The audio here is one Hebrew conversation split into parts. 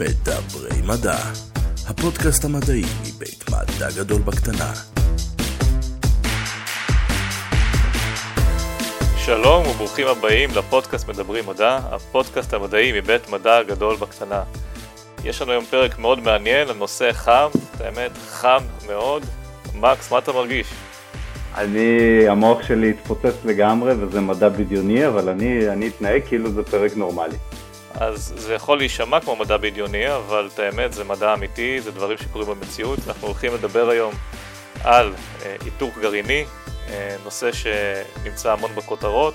מדברי מדע, הפודקאסט המדעי מבית מדע גדול בקטנה. שלום וברוכים הבאים לפודקאסט מדברים מדע, הפודקאסט המדעי מבית מדע גדול בקטנה. יש לנו היום פרק מאוד מעניין על נושא חם, האמת חם מאוד. מקס, מה אתה מרגיש? אני, המוח שלי התפוצץ לגמרי וזה מדע בדיוני, אבל אני, אני אתנהג כאילו זה פרק נורמלי. אז זה יכול להישמע כמו מדע בדיוני, אבל את האמת זה מדע אמיתי, זה דברים שקורים במציאות. אנחנו הולכים לדבר היום על אה, היתוך גרעיני, אה, נושא שנמצא המון בכותרות.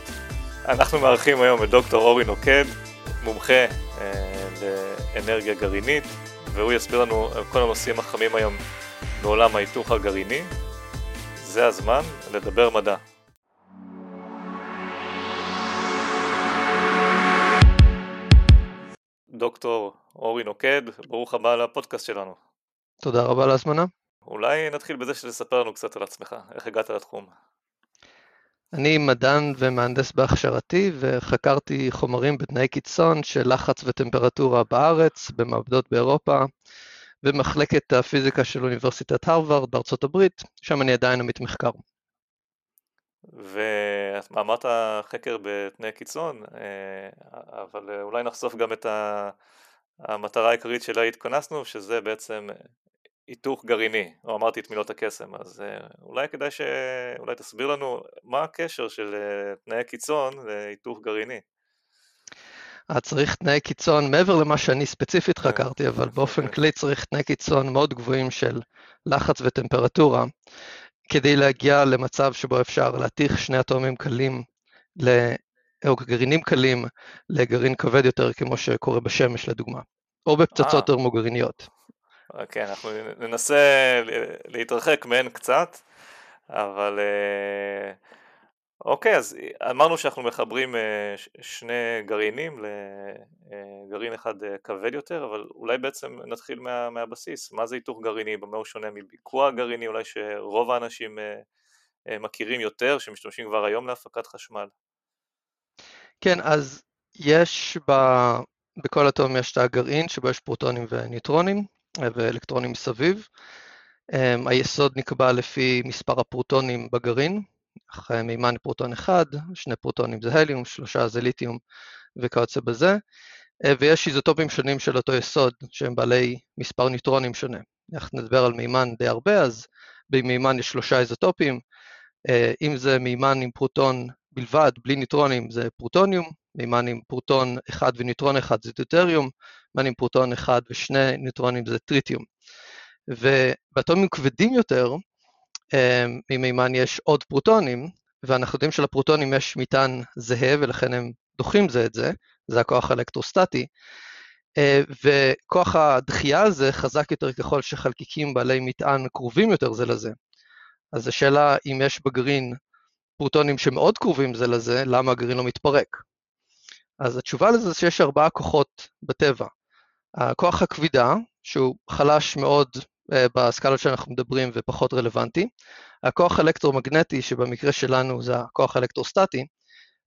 אנחנו מארחים היום את דוקטור אורי נוקד, מומחה אה, לאנרגיה גרעינית, והוא יסביר לנו על כל הנושאים החמים היום בעולם ההיתוך הגרעיני. זה הזמן לדבר מדע. דוקטור אורי נוקד, ברוך הבא לפודקאסט שלנו. תודה רבה על ההזמנה. אולי נתחיל בזה שתספר לנו קצת על עצמך, איך הגעת לתחום. אני מדען ומהנדס בהכשרתי וחקרתי חומרים בתנאי קיצון של לחץ וטמפרטורה בארץ, במעבדות באירופה, במחלקת הפיזיקה של אוניברסיטת הרווארד בארצות הברית, שם אני עדיין עמית מחקר. ואמרת חקר בתנאי קיצון, אה, אבל אולי נחשוף גם את המטרה העיקרית שלה התכנסנו, שזה בעצם היתוך גרעיני, או אמרתי את מילות הקסם, אז אה, אולי כדאי ש... אולי תסביר לנו מה הקשר של אה, תנאי קיצון להיתוך גרעיני. צריך תנאי קיצון מעבר למה שאני ספציפית חקרתי, אבל באופן כללי צריך תנאי קיצון מאוד גבוהים של לחץ וטמפרטורה, כדי להגיע למצב שבו אפשר להתיך שני אטומים קלים, או גרעינים קלים, לגרעין כבד יותר, כמו שקורה בשמש לדוגמה, או בפצצות טרמוגרעיניות. אוקיי, אנחנו ננסה להתרחק מהן קצת, אבל אה, אוקיי, אז אמרנו שאנחנו מחברים אה, שני גרעינים לגרעין אה, אחד כבד יותר, אבל אולי בעצם נתחיל מה, מהבסיס, מה זה היתוך גרעיני, במה הוא שונה מביקוע גרעיני, אולי שרוב האנשים מכירים יותר, שמשתמשים כבר היום להפקת חשמל. כן, אז יש ב... בכל אטום יש את הגרעין שבו יש פרוטונים וניוטרונים, ואלקטרונים מסביב. היסוד נקבע לפי מספר הפרוטונים בגרעין, אך מימן פרוטון אחד, שני פרוטונים זה הליום, שלושה זה ליתיום וכיוצא בזה, אה, ויש איזוטופים שונים של אותו יסוד שהם בעלי מספר ניוטרונים שונה. אנחנו נדבר על מימן די הרבה, אז במימן יש שלושה איזוטופים, אה, אם זה מימן עם פרוטון בלבד, בלי ניוטרונים, זה פרוטוניום, מימן עם פרוטון אחד וניוטרון אחד זה דוטריום, מימן עם פרוטון אחד ושני ניוטרונים זה טריטיום. ובאטומים כבדים יותר, ממימן יש עוד פרוטונים, ואנחנו יודעים שלפרוטונים יש מטען זהה ולכן הם דוחים זה את זה, זה הכוח האלקטרוסטטי, אה, וכוח הדחייה הזה חזק יותר ככל שחלקיקים בעלי מטען קרובים יותר זה לזה. אז השאלה אם יש בגרעין פרוטונים שמאוד קרובים זה לזה, למה הגרעין לא מתפרק? אז התשובה לזה זה שיש ארבעה כוחות בטבע. הכוח הכבידה, שהוא חלש מאוד בסקלות שאנחנו מדברים ופחות רלוונטי, הכוח האלקטרומגנטי, שבמקרה שלנו זה הכוח האלקטרוסטטי,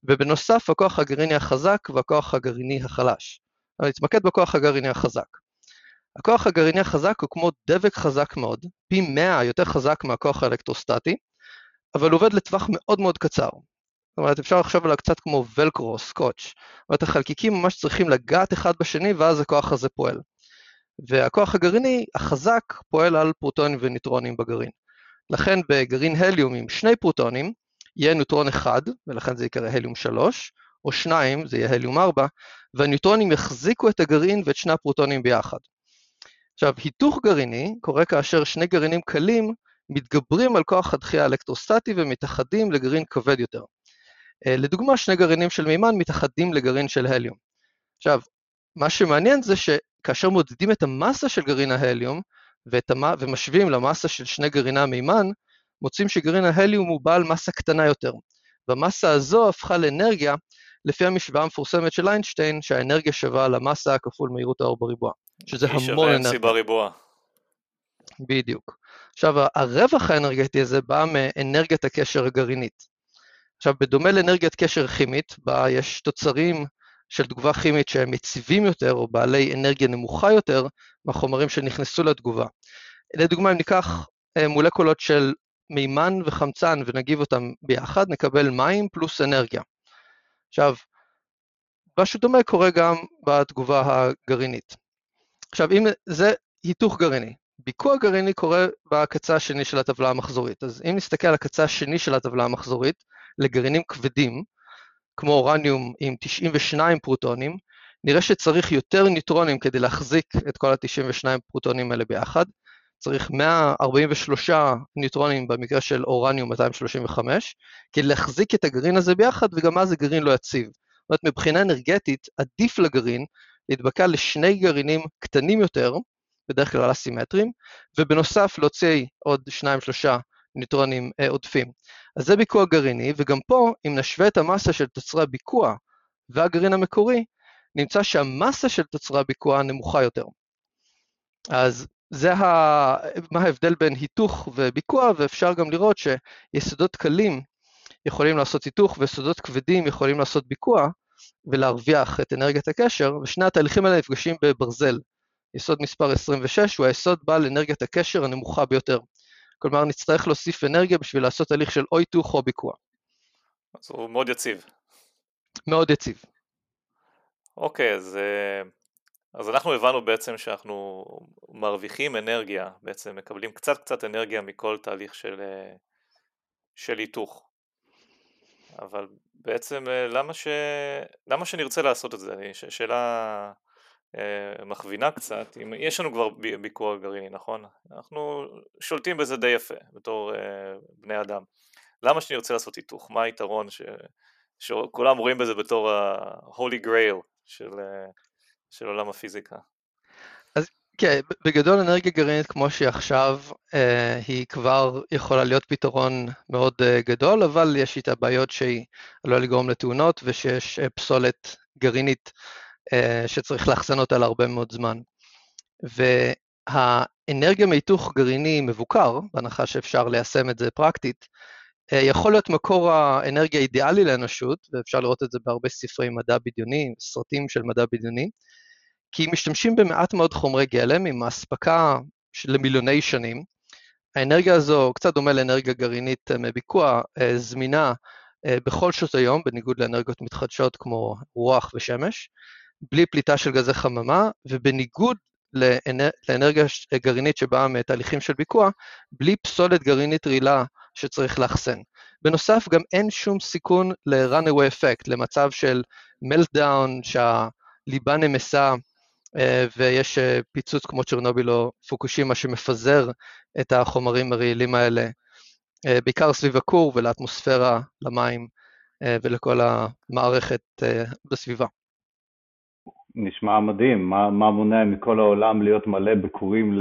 ובנוסף הכוח הגרעיני החזק והכוח הגרעיני החלש. אני אתמקד בכוח הגרעיני החזק. הכוח הגרעיני החזק הוא כמו דבק חזק מאוד, פי 100 יותר חזק מהכוח האלקטרוסטטי, אבל עובד לטווח מאוד מאוד קצר. זאת אומרת, אפשר לחשוב עליו קצת כמו ולקרו, סקוץ'. זאת אומרת, החלקיקים ממש צריכים לגעת אחד בשני, ואז הכוח הזה פועל. והכוח הגרעיני החזק פועל על פרוטונים וניוטרונים בגרעין. לכן בגרעין הליום עם שני פרוטונים, יהיה ניוטרון אחד, ולכן זה יקרא הליום 3, או שניים, זה יהיה הליום 4, והניוטרונים יחזיקו את הגרעין ואת שני הפרוטונים ביחד. עכשיו, היתוך גרעיני קורה כאשר שני גרעינים קלים מתגברים על כוח הדחייה האלקטרוסטטי ומתאחדים לגרעין כבד יותר. אה, לדוגמה, שני גרעינים של מימן מתאחדים לגרעין של הליום. עכשיו, מה שמעניין זה שכאשר מודדים את המסה של גרעין ההליום המ... ומשווים למסה של שני גרעיני המימן, מוצאים שגרעין ההליום הוא בעל מסה קטנה יותר. והמסה הזו הפכה לאנרגיה לפי המשוואה המפורסמת של איינשטיין, שהאנרגיה שווה למסה כפול מהירות האור בריבוע. שזה המון אנרגיה. שווה בריבוע. בדיוק. עכשיו, הרווח האנרגטי הזה בא מאנרגיית הקשר הגרעינית. עכשיו, בדומה לאנרגיית קשר כימית, בה יש תוצרים של תגובה כימית שהם יציבים יותר או בעלי אנרגיה נמוכה יותר מהחומרים שנכנסו לתגובה. לדוגמה, אם ניקח אה, מולקולות של מימן וחמצן ונגיב אותם ביחד, נקבל מים פלוס אנרגיה. עכשיו, משהו דומה קורה גם בתגובה הגרעינית. עכשיו, אם זה היתוך גרעיני, ביקוע גרעיני קורה בקצה השני של הטבלה המחזורית. אז אם נסתכל על הקצה השני של הטבלה המחזורית, לגרעינים כבדים, כמו אורניום עם 92 פרוטונים, נראה שצריך יותר ניוטרונים כדי להחזיק את כל ה-92 פרוטונים האלה ביחד. צריך 143 ניוטרונים במקרה של אורניום 235, כדי להחזיק את הגרעין הזה ביחד, וגם אז הגרעין לא יציב. זאת אומרת, מבחינה אנרגטית, עדיף לגרעין להתבקע לשני גרעינים קטנים יותר, בדרך כלל אסימטריים, ובנוסף להוציא עוד 2-3 ניוטרונים אה, עודפים. אז זה ביקוע גרעיני, וגם פה, אם נשווה את המסה של תוצרי הביקוע והגרעין המקורי, נמצא שהמסה של תוצרי הביקוע נמוכה יותר. אז זה ה... מה ההבדל בין היתוך וביקוע, ואפשר גם לראות שיסודות קלים יכולים לעשות היתוך ויסודות כבדים יכולים לעשות ביקוע ולהרוויח את אנרגיית הקשר, ושני התהליכים האלה נפגשים בברזל. יסוד מספר 26 הוא היסוד בעל אנרגיית הקשר הנמוכה ביותר. כלומר, נצטרך להוסיף אנרגיה בשביל לעשות הליך של או היתוך או ביקוע. אז הוא מאוד יציב. מאוד יציב. אוקיי, אז, אה, אז אנחנו הבנו בעצם שאנחנו מרוויחים אנרגיה, בעצם מקבלים קצת קצת אנרגיה מכל תהליך של, אה, של היתוך. אבל בעצם אה, למה, ש... למה שנרצה לעשות את זה? שאלה אה, מכווינה קצת, יש לנו כבר ביקור גרעיני, נכון? אנחנו שולטים בזה די יפה בתור אה, בני אדם. למה שאני רוצה לעשות היתוך? מה היתרון ש... שכולם רואים בזה בתור ה-holy grail של, אה, של עולם הפיזיקה? אז כן, בגדול אנרגיה גרעינית כמו שהיא עכשיו, היא כבר יכולה להיות פתרון מאוד גדול, אבל יש איתה בעיות שהיא עלולה לגרום לתאונות ושיש פסולת גרעינית אה, שצריך לאחסן אותה להרבה מאוד זמן. והאנרגיה מהיתוך גרעיני מבוקר, בהנחה שאפשר ליישם את זה פרקטית, אה, יכול להיות מקור האנרגיה האידיאלי לאנושות, ואפשר לראות את זה בהרבה ספרי מדע בדיוני, סרטים של מדע בדיוני, כי משתמשים במעט מאוד חומרי גלם עם אספקה למיליוני שנים. האנרגיה הזו, קצת דומה לאנרגיה גרעינית אה, מביקוע, זמינה בכל שעות היום, בניגוד לאנרגיות מתחדשות כמו רוח ושמש, בלי פליטה של גזי חממה, ובניגוד לאנר... לאנרגיה גרעינית שבאה מתהליכים של ביקוע, בלי פסולת גרעינית רעילה שצריך לאחסן. בנוסף, גם אין שום סיכון ל-runaway effect, למצב של meltdown, שהליבה נמסה אה, ויש אה, פיצוץ כמו צ'רנוביל או פוקושימה שמפזר את החומרים הרעילים האלה, אה, בעיקר סביב הכור ולאטמוספירה, למים ולכל המערכת בסביבה. נשמע מדהים, מה, מה מונע מכל העולם להיות מלא בכורים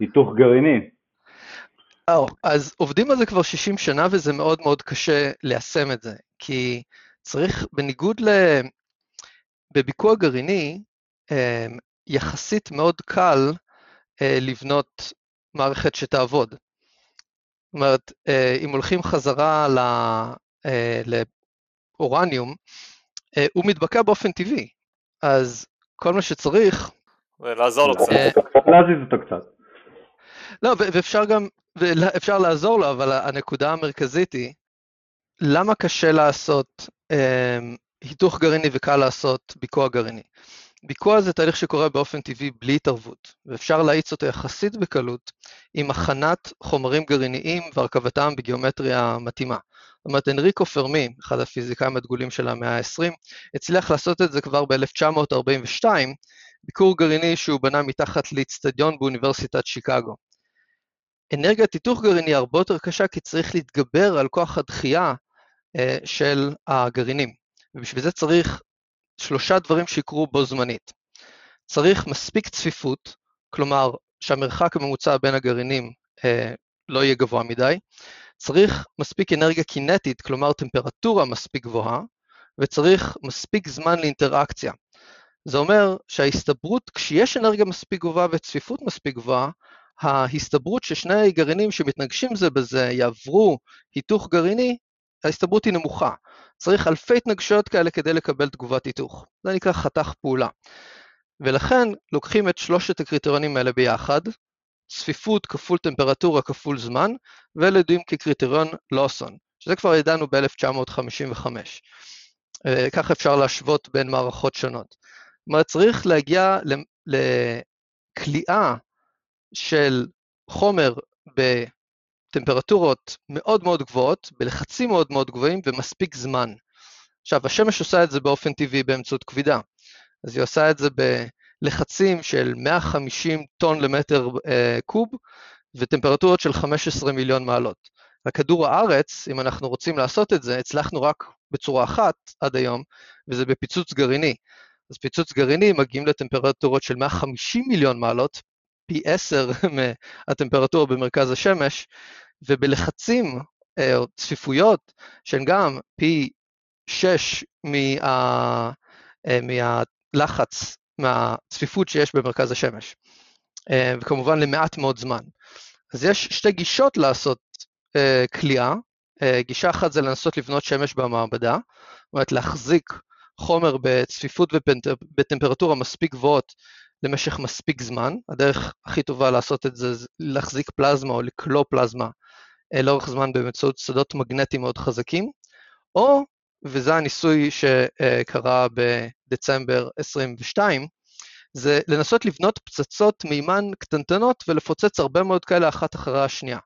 להיתוך גרעיני? Oh, אז עובדים על זה כבר 60 שנה וזה מאוד מאוד קשה ליישם את זה, כי צריך, בניגוד ל... בביקוע גרעיני, אמ, יחסית מאוד קל אה, לבנות מערכת שתעבוד. זאת אומרת, אה, אם הולכים חזרה אה, לאורניום, הוא מתבקע באופן טבעי. אז כל מה שצריך... ולעזור לו קצת. להזיז אותו קצת. לא, ואפשר גם, אפשר לעזור לו, אבל הנקודה המרכזית היא, למה קשה לעשות אה, היתוך גרעיני וקל לעשות ביקוע גרעיני? ביקוע זה תהליך שקורה באופן טבעי בלי התערבות, ואפשר להאיץ אותו יחסית בקלות עם הכנת חומרים גרעיניים והרכבתם בגיאומטריה מתאימה. אומרת, אנריקו פרמי, אחד הפיזיקאים הדגולים של המאה ה-20, הצליח לעשות את זה כבר ב-1942, ביקור גרעיני שהוא בנה מתחת לאיצטדיון באוניברסיטת שיקגו. אנרגיית היתוך גרעיני הרבה יותר קשה כי צריך להתגבר על כוח הדחייה אה, של הגרעינים, ובשביל זה צריך שלושה דברים שיקרו בו זמנית. צריך מספיק צפיפות, כלומר שהמרחק הממוצע בין הגרעינים אה, לא יהיה גבוה מדי, צריך מספיק אנרגיה קינטית, כלומר טמפרטורה מספיק גבוהה, וצריך מספיק זמן לאינטראקציה. זה אומר שההסתברות, כשיש אנרגיה מספיק גבוהה וצפיפות מספיק גבוהה, ההסתברות ששני גרעינים שמתנגשים זה בזה יעברו היתוך גרעיני ההסתברות היא נמוכה. צריך אלפי התנגשויות כאלה כדי לקבל תגובת היתוך. זה נקרא חתך פעולה. ולכן לוקחים את שלושת הקריטריונים האלה ביחד, צפיפות כפול טמפרטורה כפול זמן, ואלה ידועים כקריטריון לוסון, שזה כבר ידענו ב-1955. אה, ככה אפשר להשוות בין מערכות שונות. אומרת, צריך להגיע לכליאה של חומר בטמפרטורות מאוד מאוד גבוהות, בלחצים מאוד מאוד גבוהים ומספיק זמן. עכשיו, השמש עושה את זה באופן טבעי באמצעות כבידה. אז היא עושה את זה בלחצים של 150 טון למטר אה, קוב וטמפרטורות של 15 מיליון מעלות. בכדור הארץ, אם אנחנו רוצים לעשות את זה, הצלחנו רק בצורה אחת עד היום, וזה בפיצוץ גרעיני. אז פיצוץ גרעיני מגיעים לטמפרטורות של 150 מיליון מעלות, פי 10 מהטמפרטורה במרכז השמש, ובלחצים אה, או צפיפויות שהן גם פי 6 מה, אה, מהלחץ, מהצפיפות שיש במרכז השמש, אה, וכמובן למעט מאוד זמן. אז יש שתי גישות לעשות כליאה, גישה אחת זה לנסות לבנות שמש במעבדה, זאת אומרת להחזיק חומר בצפיפות ובטמפרטורה מספיק גבוהות למשך מספיק זמן. הדרך הכי טובה לעשות את זה להחזיק פלזמה או לקלוא פלזמה אה, לאורך זמן באמצעות שדות מגנטיים מאוד חזקים, או, וזה הניסוי שקרה בדצמבר 22, זה לנסות לבנות פצצות מימן קטנטנות ולפוצץ הרבה מאוד כאלה אחת אחרי השנייה.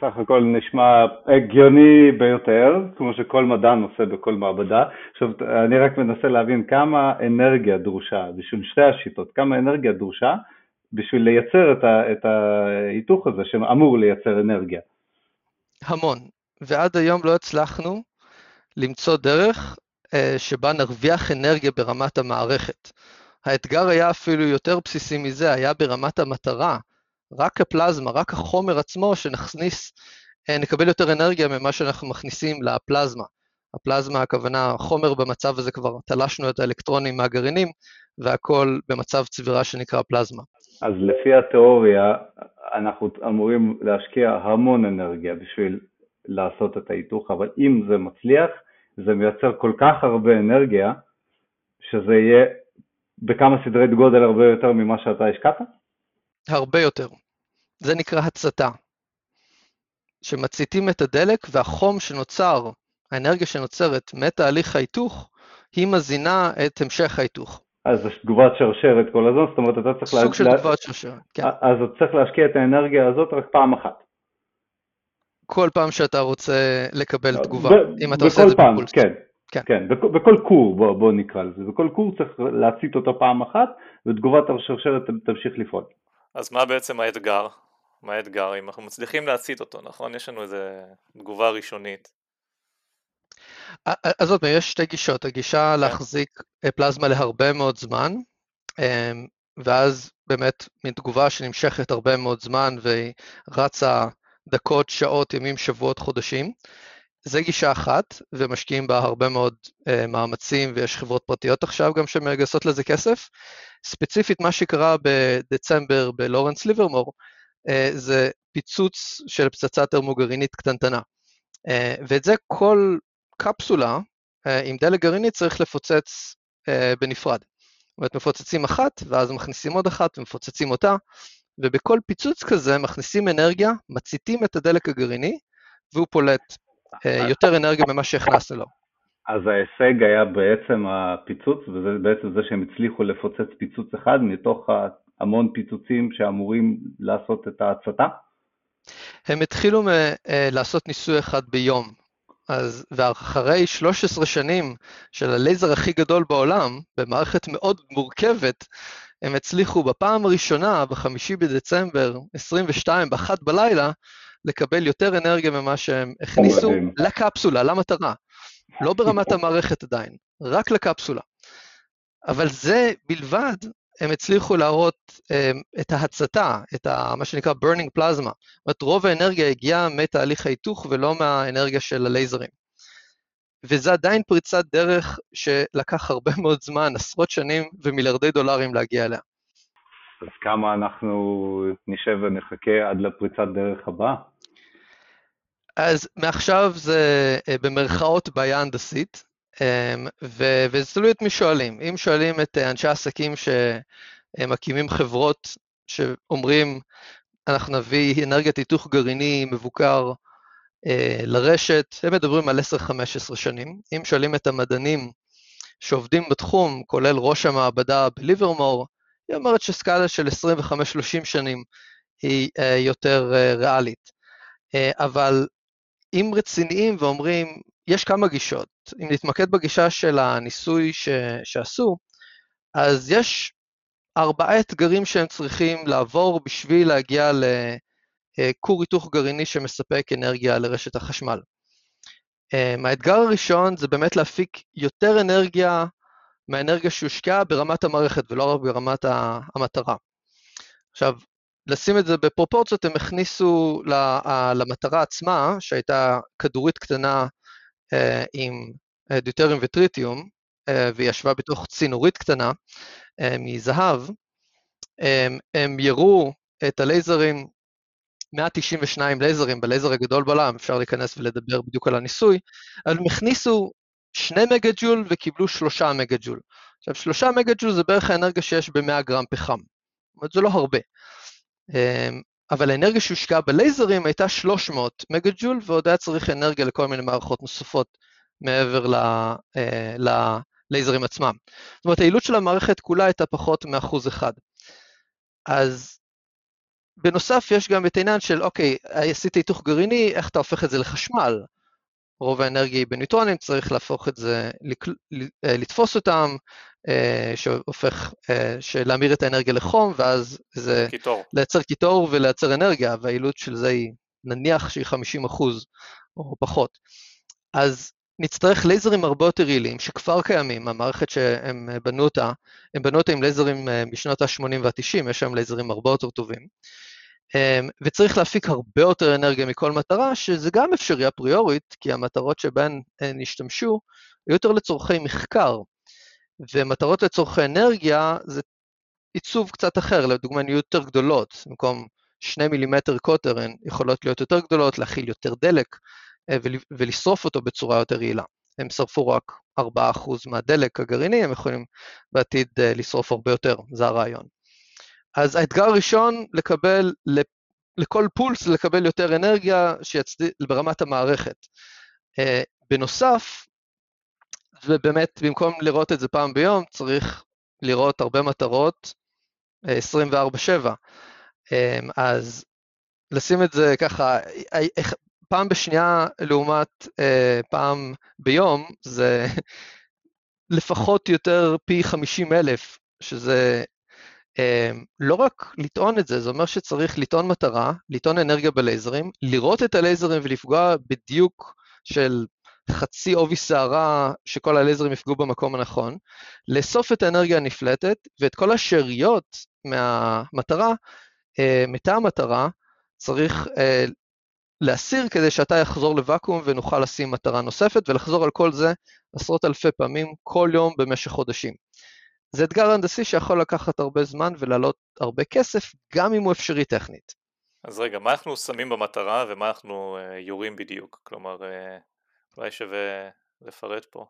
סך הכל נשמע הגיוני ביותר, כמו שכל מדען עושה בכל מעבדה. עכשיו, אני רק מנסה להבין כמה אנרגיה דרושה בשביל שתי השיטות, כמה אנרגיה דרושה בשביל לייצר את, ה, את ההיתוך הזה שאמור לייצר אנרגיה. המון, ועד היום לא הצלחנו למצוא דרך שבה נרוויח אנרגיה ברמת המערכת. האתגר היה אפילו יותר בסיסי מזה, היה ברמת המטרה. רק הפלזמה, רק החומר עצמו, שנכניס, אה, נקבל יותר אנרגיה ממה שאנחנו מכניסים לפלזמה. הפלזמה, הכוונה, חומר במצב הזה כבר תלשנו את האלקטרונים מהגרעינים, והכל במצב צבירה שנקרא פלזמה. אז לפי התיאוריה, אנחנו אמורים להשקיע המון אנרגיה בשביל לעשות את ההיתוך, אבל אם זה מצליח, זה מייצר כל כך הרבה אנרגיה, שזה יהיה בכמה סדרי גודל הרבה יותר ממה שאתה השקעת? הרבה יותר. זה נקרא הצתה. שמציתים את הדלק והחום שנוצר, האנרגיה שנוצרת מתהליך ההיתוך, היא מזינה את המשך ההיתוך. אז זה תגובת שרשרת כל הזמן, זאת אומרת אתה צריך... סוג לה... של לה... תגובת שרשרת, כן. אז אתה צריך להשקיע את האנרגיה הזאת רק פעם אחת. כל פעם שאתה רוצה לקבל לא, תגובה, אם אתה עושה את זה פעם, בפולס. כן, כן. כן, בכ- בכל קור, בוא, בוא נקרא לזה, בכל קור צריך להצית אותו פעם אחת, ותגובת השרשרת תמשיך לפעול. אז מה בעצם האתגר? מה האתגר? אם אנחנו מצליחים להצית אותו, נכון? יש לנו איזו תגובה ראשונית. אז עוד פעם, יש שתי גישות, הגישה כן. להחזיק אה, פלזמה להרבה מאוד זמן, אמ, ואז באמת מין תגובה שנמשכת הרבה מאוד זמן והיא רצה דקות, שעות, ימים, שבועות, חודשים. זה גישה אחת, ומשקיעים בה הרבה מאוד uh, מאמצים, ויש חברות פרטיות עכשיו גם שמגייסות לזה כסף. ספציפית, מה שקרה בדצמבר בלורנס ליברמור, uh, זה פיצוץ של פצצה טרמוגרעינית קטנטנה. Uh, ואת זה כל קפסולה uh, עם דלק גרעיני צריך לפוצץ uh, בנפרד. זאת אומרת, מפוצצים אחת, ואז מכניסים עוד אחת ומפוצצים אותה, ובכל פיצוץ כזה מכניסים אנרגיה, מציתים את הדלק הגרעיני, והוא פולט אה, יותר אנרגיה ממה שהכנסנו לו. אז ההישג היה בעצם הפיצוץ, וזה בעצם זה שהם הצליחו לפוצץ פיצוץ אחד מתוך המון פיצוצים שאמורים לעשות את ההצתה? הם התחילו מ- אה, לעשות ניסוי אחד ביום. אז, ואחרי 13 שנים של הלייזר הכי גדול בעולם, במערכת מאוד מורכבת, הם הצליחו בפעם הראשונה, בחמישי בדצמבר 22, באחת בלילה, לקבל יותר אנרגיה ממה שהם הכניסו לקפסולה, למטרה. לא ברמת המערכת עדיין, רק לקפסולה. אבל זה בלבד, הם הצליחו להראות um, את ההצתה, את ה, מה שנקרא burning plasma. זאת אומרת, רוב האנרגיה הגיעה מתהליך ההיתוך ולא מהאנרגיה של הלייזרים. וזה עדיין פריצת דרך שלקח הרבה מאוד זמן, עשרות שנים ומיליארדי דולרים להגיע אליה. אז כמה אנחנו נשב ונחכה עד לפריצת דרך הבאה? אז מעכשיו זה במרכאות בעיה הנדסית, וזה תלוי את מי שואלים. אם שואלים את אנשי העסקים שמקימים חברות שאומרים, אנחנו נביא אנרגיית היתוך גרעיני מבוקר אה, לרשת, הם מדברים על 10-15 שנים. אם שואלים את המדענים שעובדים בתחום, כולל ראש המעבדה בליברמור, היא אומרת שסקאלה של 25-30 שנים היא אה, יותר אה, ריאלית. אבל אם רציניים ואומרים, יש כמה גישות, אם נתמקד בגישה של הניסוי ש, שעשו, אז יש ארבעה אתגרים שהם צריכים לעבור בשביל להגיע לכור היתוך גרעיני שמספק אנרגיה לרשת החשמל. אמ, האתגר הראשון זה באמת להפיק יותר אנרגיה מהאנרגיה שהושקעה ברמת המערכת ולא רק ברמת המטרה. עכשיו, לשים את זה בפרופורציות, הם הכניסו למטרה עצמה, שהייתה כדורית קטנה אה, עם דיוטריום וטריטיום, אה, והיא ישבה בתוך צינורית קטנה אה, מזהב, הם יראו את הלייזרים, 192 לייזרים בלייזר הגדול בעולם, אפשר להיכנס ולדבר בדיוק על הניסוי, אבל הם הכניסו 2 מגה ג'ול וקיבלו 3 מגה ג'ול. עכשיו, 3 מגה ג'ול זה בערך האנרגיה שיש ב-100 גרם פחם. זאת אומרת, זה לא הרבה. אבל האנרגיה שהושקעה בלייזרים הייתה 300 מגה ג'ול, ועוד היה צריך אנרגיה לכל מיני מערכות נוספות מעבר ללייזרים עצמם. זאת אומרת, היעילות של המערכת כולה הייתה פחות מאחוז אחד. אז בנוסף, יש גם את העניין של, אוקיי, עשית היתוך גרעיני, איך אתה הופך את זה לחשמל? רוב האנרגיה היא בניוטרונים, צריך להפוך את זה, אה, לתפוס אותם, אה, שהופך, אה, להמיר את האנרגיה לחום, ואז זה... קיטור. לייצר קיטור ולייצר אנרגיה, והיעילות של זה היא, נניח שהיא 50 אחוז או פחות. אז נצטרך לייזרים הרבה יותר יעילים, שכבר קיימים, המערכת שהם בנו אותה, הם בנו אותה עם לייזרים משנות ה-80 וה-90, יש שם לייזרים הרבה יותר טובים. אמ, וצריך להפיק הרבה יותר אנרגיה מכל מטרה, שזה גם אפשרי אפריורית, כי המטרות שבהן הן השתמשו היו יותר לצורכי מחקר, ומטרות לצורכי אנרגיה זה עיצוב קצת אחר, לדוגמה הן יהיו יותר גדולות, במקום 2 מילימטר קוטר הן יכולות להיות יותר גדולות, להכיל יותר דלק אה, ולשרוף אותו בצורה יותר יעילה. הם שרפו רק 4% מהדלק הגרעיני, הם יכולים בעתיד אה, לשרוף הרבה יותר, זה הרעיון. אז האתגר הראשון, לקבל, לכל פולס לקבל יותר אנרגיה שיצדיק ברמת המערכת. Uh, בנוסף, ובאמת במקום לראות את זה פעם ביום, צריך לראות הרבה מטרות 24/7. Uh, um, אז לשים את זה ככה, פעם בשנייה לעומת פעם ביום, זה לפחות יותר פי 50 אלף, שזה לא רק לטעון את זה, זה אומר שצריך לטעון מטרה, לטעון אנרגיה בלייזרים, לראות את הלייזרים ולפגוע בדיוק של חצי עובי שערה שכל הלייזרים יפגעו במקום הנכון, לאסוף את האנרגיה הנפלטת ואת כל השאריות מהמטרה, אה, מתא המטרה, צריך אה, להסיר כדי שאתה יחזור לוואקום ונוכל לשים מטרה נוספת ולחזור על כל זה עשרות אלפי פעמים כל יום במשך חודשים. זה אתגר הנדסי שיכול לקחת הרבה זמן ולעלות הרבה כסף, גם אם הוא אפשרי טכנית. אז רגע, מה אנחנו שמים במטרה ומה אנחנו uh, יורים בדיוק? כלומר, uh, אולי שווה לפרט פה.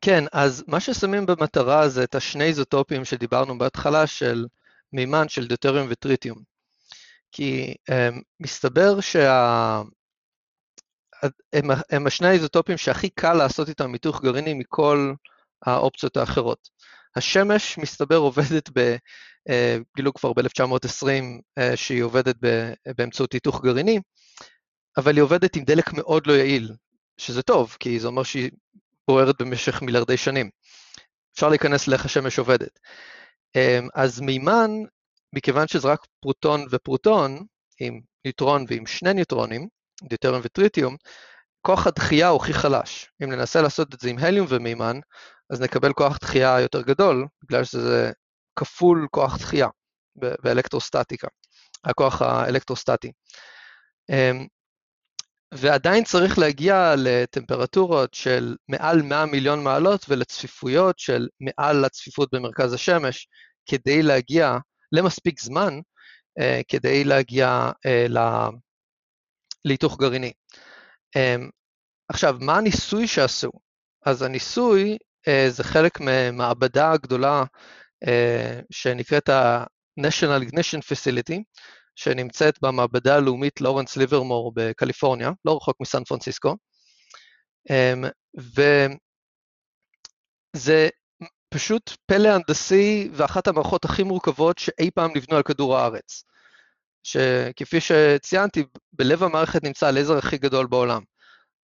כן, אז מה ששמים במטרה זה את השני איזוטופים שדיברנו בהתחלה של מימן של דוטריום וטריטיום. כי um, מסתבר שה... הם, הם השני האיזוטופים שהכי קל לעשות איתם מיתוך גרעיני מכל האופציות האחרות. השמש, מסתבר, עובדת, ב, אה, גילו כבר ב-1920 אה, שהיא עובדת באמצעות היתוך גרעיני, אבל היא עובדת עם דלק מאוד לא יעיל, שזה טוב, כי זה אומר שהיא בוערת במשך מיליארדי שנים. אפשר להיכנס לאיך השמש עובדת. אה, אז מימן, מכיוון שזה רק פרוטון ופרוטון, עם ניוטרון ועם שני ניוטרונים, דיוטריום וטריטיום, כוח הדחייה הוא הכי חלש. אם ננסה לעשות את זה עם הליום ומימן, אז נקבל כוח דחייה יותר גדול, בגלל שזה כפול כוח דחייה באלקטרוסטטיקה, הכוח האלקטרוסטטי. אמ, ועדיין צריך להגיע לטמפרטורות של מעל 100 מיליון מעלות ולצפיפויות של מעל הצפיפות במרכז השמש, כדי להגיע למספיק זמן, אה, כדי להגיע אה, להיתוך גרעיני. עכשיו, מה הניסוי שעשו? אז הניסוי זה חלק ממעבדה גדולה שנקראת ה-National Ignition Facility, שנמצאת במעבדה הלאומית לורנס ליברמור בקליפורניה, לא רחוק מסן פרנסיסקו. וזה פשוט פלא הנדסי ואחת המערכות הכי מורכבות שאי פעם נבנו על כדור הארץ. שכפי שציינתי, בלב המערכת נמצא הלייזר הכי גדול בעולם.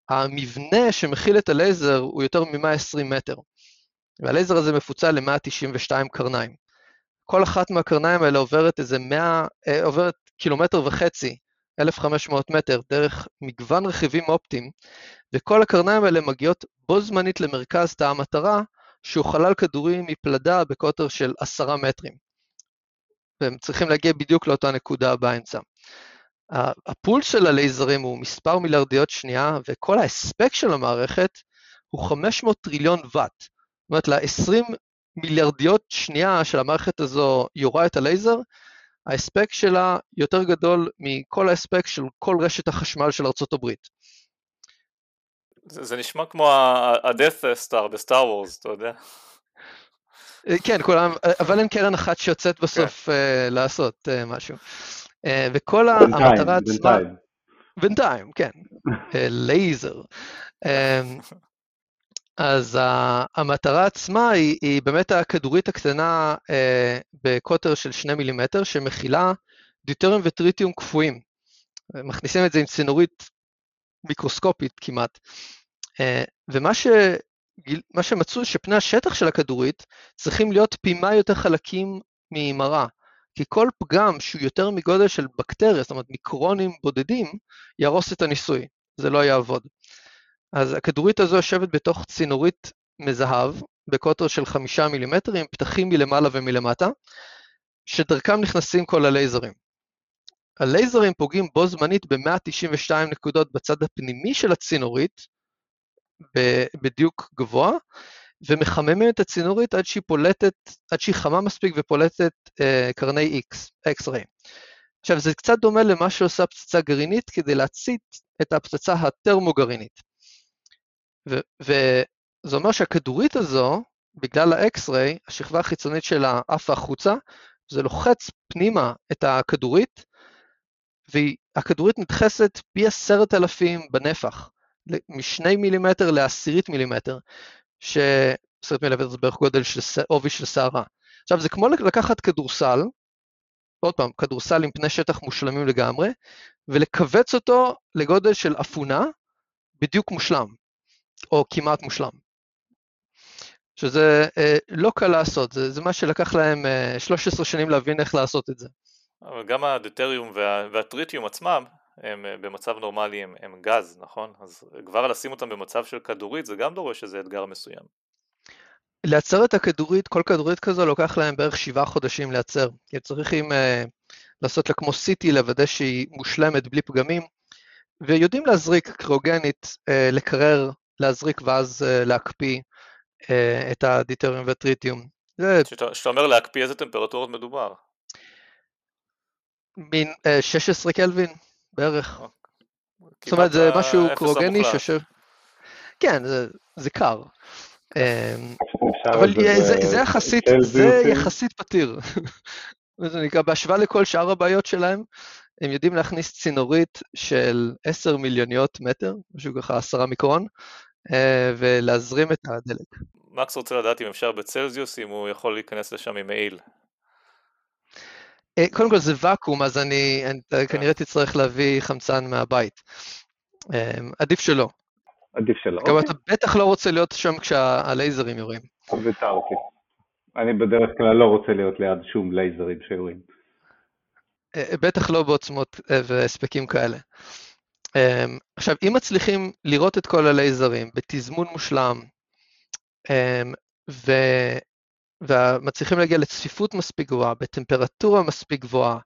המבנה שמכיל את הלייזר הוא יותר מ-120 מטר, והלייזר הזה מפוצל ל-192 קרניים. כל אחת מהקרניים האלה עוברת איזה 100, אה, עוברת קילומטר וחצי, 1,500 מטר, דרך מגוון רכיבים אופטיים, וכל הקרניים האלה מגיעות בו זמנית למרכז תא המטרה, שהוא חלל כדורי מפלדה בקוטר של עשרה מטרים. והם צריכים להגיע בדיוק לאותה נקודה באמצע. הפול של הלייזרים הוא מספר מיליארדיות שנייה, וכל ההספק של המערכת הוא 500 טריליון ואט. זאת אומרת, ל-20 מיליארדיות שנייה של המערכת הזו יורה את הלייזר, ההספק שלה יותר גדול מכל ההספק של כל רשת החשמל של ארצות הברית. זה, זה נשמע כמו ה-Death Star ב Star Wars, אתה יודע. אה, כן, כולם, אבל אין קרן אחת שיוצאת בסוף כן. אה, לעשות אה, משהו. אה, וכל המטרה עצמה... בינתיים. בינתיים, כן. לייזר. אה, אז אה, המטרה עצמה היא, היא באמת הכדורית הקטנה בקוטר של שני מילימטר, שמכילה דיוטריום וטריטיום קפואים. מכניסים את זה עם צינורית מיקרוסקופית כמעט. ומה ש... מה שמצאו שפני השטח של הכדורית צריכים להיות פי מה יותר חלקים ממראה, כי כל פגם שהוא יותר מגודל של בקטריה, זאת אומרת מיקרונים בודדים, יהרוס את הניסוי, זה לא יעבוד. אז הכדורית הזו יושבת בתוך צינורית מזהב, בקוטר של חמישה מילימטרים, פתחים מלמעלה ומלמטה, שדרכם נכנסים כל הלייזרים. הלייזרים פוגעים בו זמנית ב-192 נקודות בצד הפנימי של הצינורית, בדיוק גבוה, ומחממים את הצינורית עד שהיא פולטת, עד שהיא חמה מספיק ופולטת אה, קרני X, X-ray. עכשיו, זה קצת דומה למה שעושה פצצה גרעינית כדי להצית את הפצצה הטרמוגרעינית. וזה אומר שהכדורית הזו, בגלל ה-X-ray, השכבה החיצונית שלה עפה החוצה, זה לוחץ פנימה את הכדורית, והכדורית נדחסת פי עשרת אלפים בנפח. משני מילימטר לעשירית מילימטר, שעשירית מילימטר זה בערך גודל של עובי של שערה. עכשיו זה כמו לקחת כדורסל, עוד פעם, כדורסל עם פני שטח מושלמים לגמרי, ולכווץ אותו לגודל של אפונה בדיוק מושלם, או כמעט מושלם. שזה אה, לא קל לעשות, זה, זה מה שלקח להם אה, 13 שנים להבין איך לעשות את זה. אבל גם הדטריום וה, והטריטיום עצמם, הם אה, במצב נורמלי הם, הם גז, נכון? אז כבר לשים אותם במצב של כדורית זה גם דורש איזה אתגר מסוים. לייצר את הכדורית, כל כדורית כזו לוקח להם בערך שבעה חודשים לייצר. כי הם צריכים uh, לעשות לה כמו CT, לוודא שהיא מושלמת בלי פגמים, ויודעים להזריק קריאוגנית, uh, לקרר, להזריק ואז uh, להקפיא uh, את הדיטריום והטריטיום. כשאתה אומר להקפיא, איזה טמפרטורות מדובר? מין uh, 16 קלווין. בערך. זאת אומרת, זה משהו קרוגני שיושב... כן, זה, זה קר. אמ, אבל זה, זה יחסית, זה יחסית פתיר. זה נקרא, בהשוואה לכל שאר הבעיות שלהם, הם יודעים להכניס צינורית של 10 מיליוניות מטר, משהו ככה 10 מיקרון, אה, ולהזרים את הדלק. מקס רוצה לדעת אם אפשר בצלזיוס, אם הוא יכול להיכנס לשם עם מעיל. אה, קודם כל זה ואקום, אז אני, אני כן. כנראה תצטרך להביא חמצן מהבית. אה, עדיף שלא. עדיף שלא. גם אתה בטח לא רוצה להיות שם כשהלייזרים יורים. ויתרתי. אני בדרך כלל לא רוצה להיות ליד שום לייזרים שיורים. אה, בטח לא בעוצמות והספקים כאלה. עכשיו, אם מצליחים לראות את כל הלייזרים בתזמון מושלם, ו... ומצליחים להגיע לצפיפות מספיק גבוהה, בטמפרטורה מספיק גבוהה,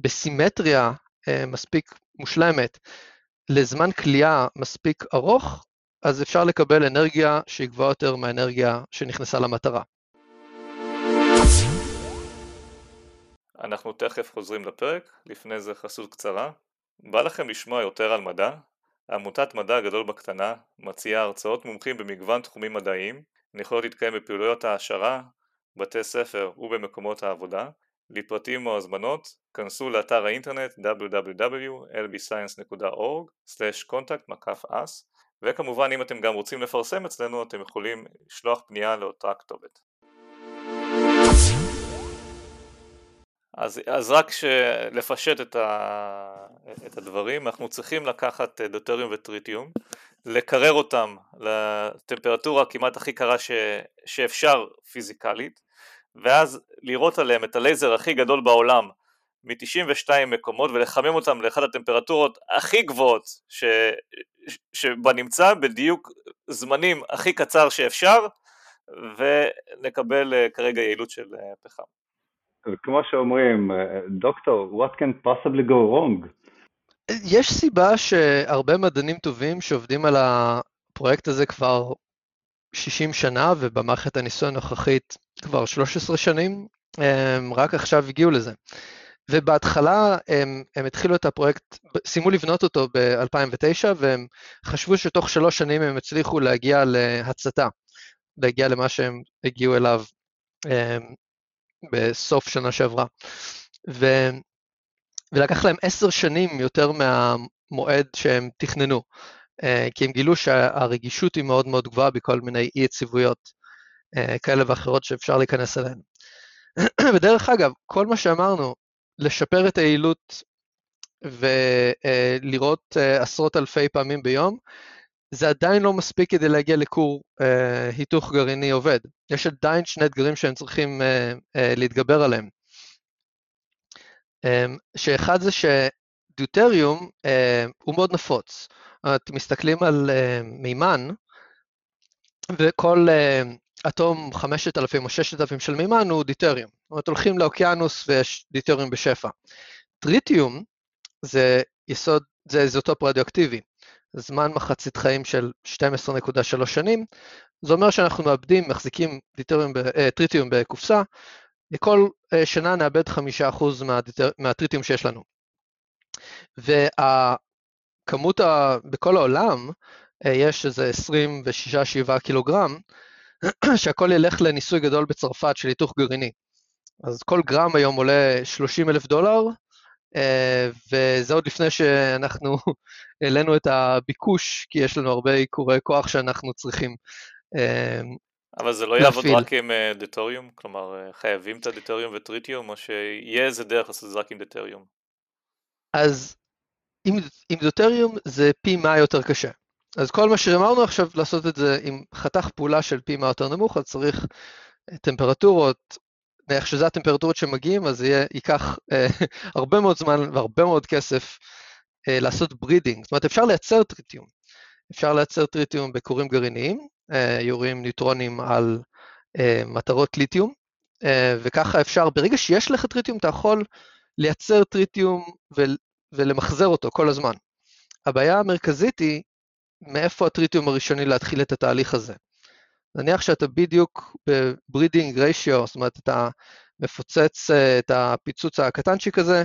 בסימטריה אה, מספיק מושלמת, לזמן כליאה מספיק ארוך, אז אפשר לקבל אנרגיה שהיא גבוהה יותר מהאנרגיה שנכנסה למטרה. אנחנו תכף חוזרים לפרק, לפני זה חסות קצרה. בא לכם לשמוע יותר על מדע? עמותת מדע גדול בקטנה מציעה הרצאות מומחים במגוון תחומים מדעיים, יכולות להתקיים בפעילויות העשרה, בתי ספר ובמקומות העבודה. לפרטים או הזמנות, כנסו לאתר האינטרנט www.lbscience.org/contact-us וכמובן אם אתם גם רוצים לפרסם אצלנו אתם יכולים לשלוח פנייה לאותה כתובת. אז, אז רק לפשט את, ה, את הדברים, אנחנו צריכים לקחת דוטריום וטריטיום, לקרר אותם לטמפרטורה כמעט הכי קרה ש, שאפשר פיזיקלית, ואז לירות עליהם את הלייזר הכי גדול בעולם מ-92 מקומות ולחמם אותם לאחת הטמפרטורות הכי גבוהות ש... שבה נמצא בדיוק זמנים הכי קצר שאפשר ונקבל אה, כרגע יעילות של אה, פחם. כמו שאומרים, דוקטור, what can possibly go wrong? יש סיבה שהרבה מדענים טובים שעובדים על הפרויקט הזה כבר 60 שנה ובמערכת הניסוי הנוכחית כבר 13 שנים, הם רק עכשיו הגיעו לזה. ובהתחלה הם, הם התחילו את הפרויקט, סיימו לבנות אותו ב-2009 והם חשבו שתוך שלוש שנים הם הצליחו להגיע להצתה, להגיע למה שהם הגיעו אליו בסוף שנה שעברה. ו, ולקח להם עשר שנים יותר מהמועד שהם תכננו, אה, כי הם גילו שהרגישות היא מאוד מאוד גבוהה בכל מיני אי יציבויות אה, כאלה ואחרות שאפשר להיכנס אליהן. ודרך אגב, כל מה שאמרנו, לשפר את היעילות ולראות אה, עשרות אלפי פעמים ביום, זה עדיין לא מספיק כדי להגיע לכור אה, היתוך גרעיני עובד. יש עדיין שני אתגרים שהם צריכים אה, אה, להתגבר עליהם. אה, שאחד זה שדיוטריום אה, הוא מאוד נפוץ. אתם מסתכלים על אה, מימן, וכל אטום 5,000 או 6,000 של מימן הוא דיטריום. זאת אומרת, הולכים לאוקיינוס ויש דיטריום בשפע. טריטיום זה יסוד, זה איזוטופ רדיואקטיבי. זמן מחצית חיים של 12.3 שנים, זה אומר שאנחנו מאבדים, מחזיקים דיטריום, אה, טריטיום בקופסה, כל אה, שנה נאבד 5% מהדיטר, מהטריטיום שיש לנו. והכמות ה, בכל העולם, אה, יש איזה 26-7 קילוגרם, שהכל ילך לניסוי גדול בצרפת של היתוך גרעיני. אז כל גרם היום עולה 30 אלף דולר, אה, וזה עוד לפני שאנחנו העלינו את הביקוש, כי יש לנו הרבה עיקורי כוח שאנחנו צריכים אבל זה לא יעבוד רק עם אה, דטוריום? כלומר, חייבים את הדטוריום וטריטיום, או שיהיה איזה דרך לעשות את זה רק עם דטוריום? אז עם, עם דוטריום זה פי מה יותר קשה. אז כל מה שאמרנו עכשיו, לעשות את זה עם חתך פעולה של פי מה יותר נמוך, אז צריך טמפרטורות ואיך שזה הטמפרטורות שמגיעים, אז יהיה, ייקח אה, הרבה מאוד זמן והרבה מאוד כסף אה, לעשות breeding. זאת אומרת, אפשר לייצר טריטיום. אפשר לייצר טריטיום בכורים גרעיניים, אה, יורים ניוטרונים על אה, מטרות ליתיום, אה, וככה אפשר, ברגע שיש לך טריטיום, אתה יכול לייצר טריטיום ול, ולמחזר אותו כל הזמן. הבעיה המרכזית היא מאיפה הטריטיום הראשוני להתחיל את התהליך הזה. נניח שאתה בדיוק ב breeding ratio, זאת אומרת, אתה מפוצץ אה, את הפיצוץ הקטנצ'יק הזה,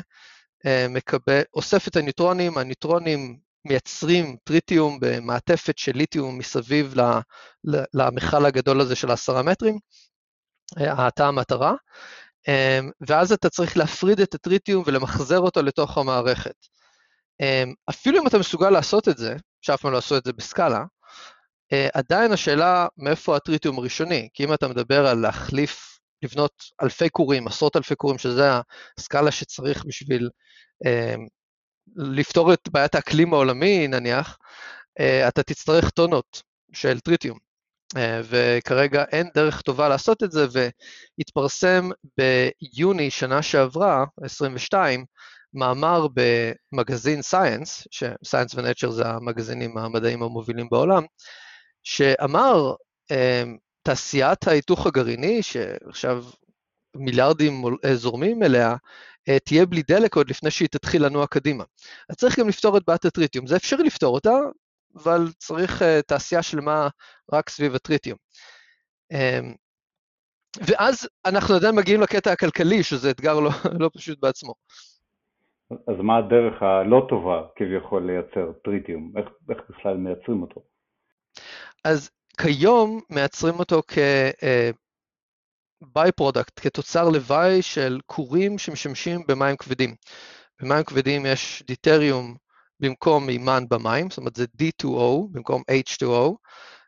אה, מקבל, אוסף את הניוטרונים, הניוטרונים מייצרים טריטיום במעטפת של ליתיום מסביב למכל הגדול הזה של עשרה מטרים, התא אה, המטרה, ואז אתה צריך להפריד את הטריטיום ולמחזר אותו לתוך המערכת. אפילו אם אתה מסוגל לעשות את זה, שאף פעם לא עשו את זה בסקאלה, Uh, עדיין השאלה מאיפה הטריטיום הראשוני, כי אם אתה מדבר על להחליף, לבנות אלפי כורים, עשרות אלפי כורים, שזה הסקאלה שצריך בשביל uh, לפתור את בעיית האקלים העולמי נניח, uh, אתה תצטרך טונות של טריטיום. Uh, וכרגע אין דרך טובה לעשות את זה, והתפרסם ביוני שנה שעברה, 22, מאמר במגזין סייאנס, ש-Science ו-Nature זה המגזינים המדעיים המובילים בעולם, שאמר, אמ, תעשיית ההיתוך הגרעיני, שעכשיו מיליארדים אה, זורמים אליה, אה, תהיה בלי דלק עוד לפני שהיא תתחיל לנוע קדימה. אז צריך גם לפתור את בעיית הטריטיום. זה אפשרי לפתור אותה, אבל צריך uh, תעשייה שלמה רק סביב הטריטיום. Um, ואז אנחנו עדיין מגיעים לקטע הכלכלי, שזה אתגר לא, לא פשוט בעצמו. אז מה הדרך הלא טובה כביכול לייצר טריטיום? איך, איך בכלל מייצרים אותו? אז כיום מייצרים אותו כ-by product, כתוצר לוואי של כורים שמשמשים במים כבדים. במים כבדים יש דיטריום במקום מימן במים, זאת אומרת זה D2O במקום H2O,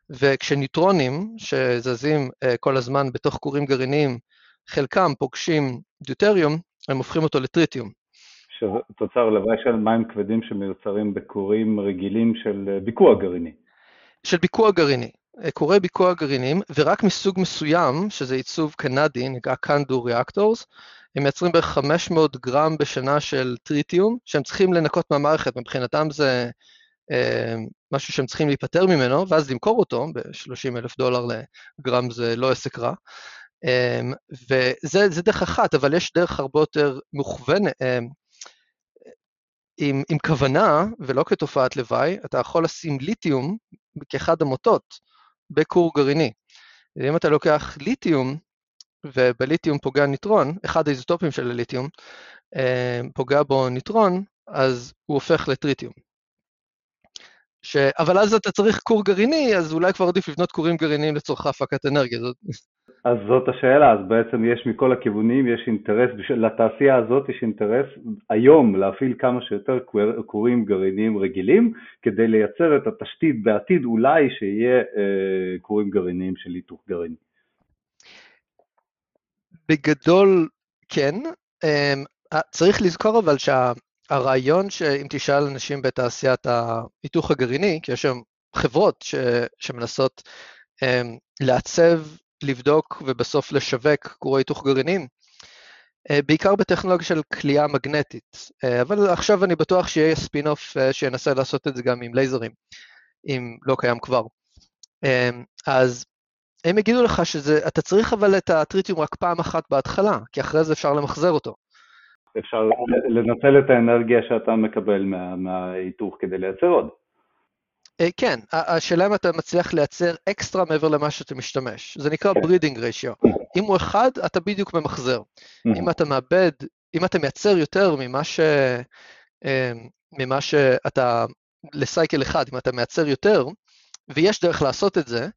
וכשניוטרונים שזזים כל הזמן בתוך כורים גרעיניים, חלקם פוגשים דיוטריום, הם הופכים אותו לטריטיום. שזה תוצר לוואי של מים כבדים שמיוצרים בכורים רגילים של ביקוע גרעיני. של ביקוע גרעיני. כורי ביקוע גרעינים, ורק מסוג מסוים, שזה עיצוב קנדי, נקרא CANDU reactors, הם מייצרים בערך 500 גרם בשנה של טריטיום, שהם צריכים לנקות מהמערכת, מבחינתם זה אה, משהו שהם צריכים להיפטר ממנו, ואז למכור אותו ב-30 אלף דולר לגרם זה לא עסק רע. אה, וזה דרך אחת, אבל יש דרך הרבה יותר מוכוונת, אה, עם, עם כוונה ולא כתופעת לוואי, אתה יכול לשים ליתיום כאחד המוטות בכור גרעיני. אם אתה לוקח ליתיום, ובליתיום פוגע ניטרון, אחד האיזוטופים של הליתיום, אה, פוגע בו ניטרון, אז הוא הופך לטריטיום. ש... אבל אז אתה צריך כור גרעיני, אז אולי כבר עדיף לבנות כורים גרעיניים לצורכי הפקת אנרגיה. זאת... אז זאת השאלה, אז בעצם יש מכל הכיוונים, יש אינטרס, לתעשייה הזאת יש אינטרס היום להפעיל כמה שיותר כורים גרעיניים רגילים, כדי לייצר את התשתית בעתיד אולי שיהיה אה, כורים גרעיניים של היתוך גרעיני. בגדול כן, אמ, צריך לזכור אבל שהרעיון שאם תשאל אנשים בתעשיית ההיתוך הגרעיני, כי יש שם חברות ש, שמנסות אמ, לעצב, לבדוק ובסוף לשווק קורי היתוך גרעיניים, אה, בעיקר בטכנולוגיה של כליאה מגנטית, אה, אבל עכשיו אני בטוח שיהיה ספין-אוף אה, שינסה לעשות את זה גם עם לייזרים, אם לא קיים כבר. אז הם יגידו לך שאתה צריך אבל את הטריטיום רק פעם אחת בהתחלה, כי אחרי זה אפשר למחזר אותו. אפשר לנצל את האנרגיה שאתה מקבל מה, מההיתוך כדי לייצר עוד. אה, כן, השאלה אם אתה מצליח לייצר אקסטרה מעבר למה שאתה משתמש. זה נקרא breeding כן. רשיו. אם הוא אחד, אתה בדיוק ממחזר. אם אתה מאבד, אם אתה מייצר יותר ממה ש... אה, ממה שאתה, לסייקל אחד, אם אתה מייצר יותר, ויש דרך לעשות את זה,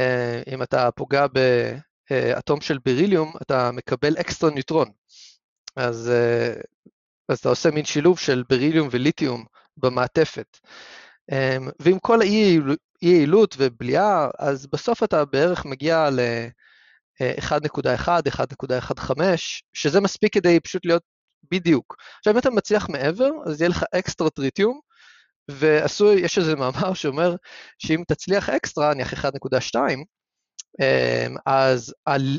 אה, אם אתה פוגע באטום של בריליום, אתה מקבל אקסטרה ניוטרון. אז, אז אתה עושה מין שילוב של בריליום וליתיום במעטפת. אה, ועם כל האי-יעילות ובליעה, אז בסוף אתה בערך מגיע ל-1.1, 1.15, שזה מספיק כדי פשוט להיות בדיוק. עכשיו, אם אתה מצליח מעבר, אז יהיה לך אקסטרה טריטיום, ועשוי, יש איזה מאמר שאומר שאם תצליח אקסטרה, נניח 1.2, אמ, אז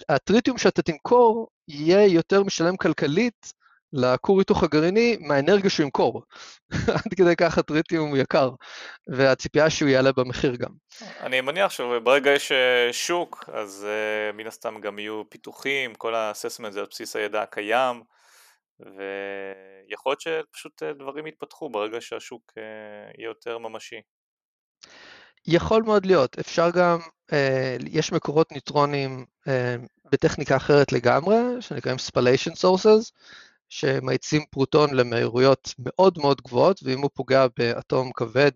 הטריטיום שאתה תמכור יהיה יותר משלם כלכלית לכור היתוך הגרעיני מהאנרגיה שהוא ימכור. עד כדי כך הטריטיום יקר, והציפייה שהוא יעלה במחיר גם. אני מניח שברגע יש אה, שוק, אז uh, מן הסתם גם יהיו פיתוחים, כל האססמנט זה על בסיס הידע הקיים. ויכול להיות שפשוט אה, דברים יתפתחו ברגע שהשוק אה, יהיה יותר ממשי. יכול מאוד להיות, אפשר גם, אה, יש מקורות ניוטרונים בטכניקה אחרת לגמרי, שנקראים spallation sources, שמאיצים פרוטון למהירויות מאוד מאוד גבוהות, ואם הוא פוגע באטום כבד,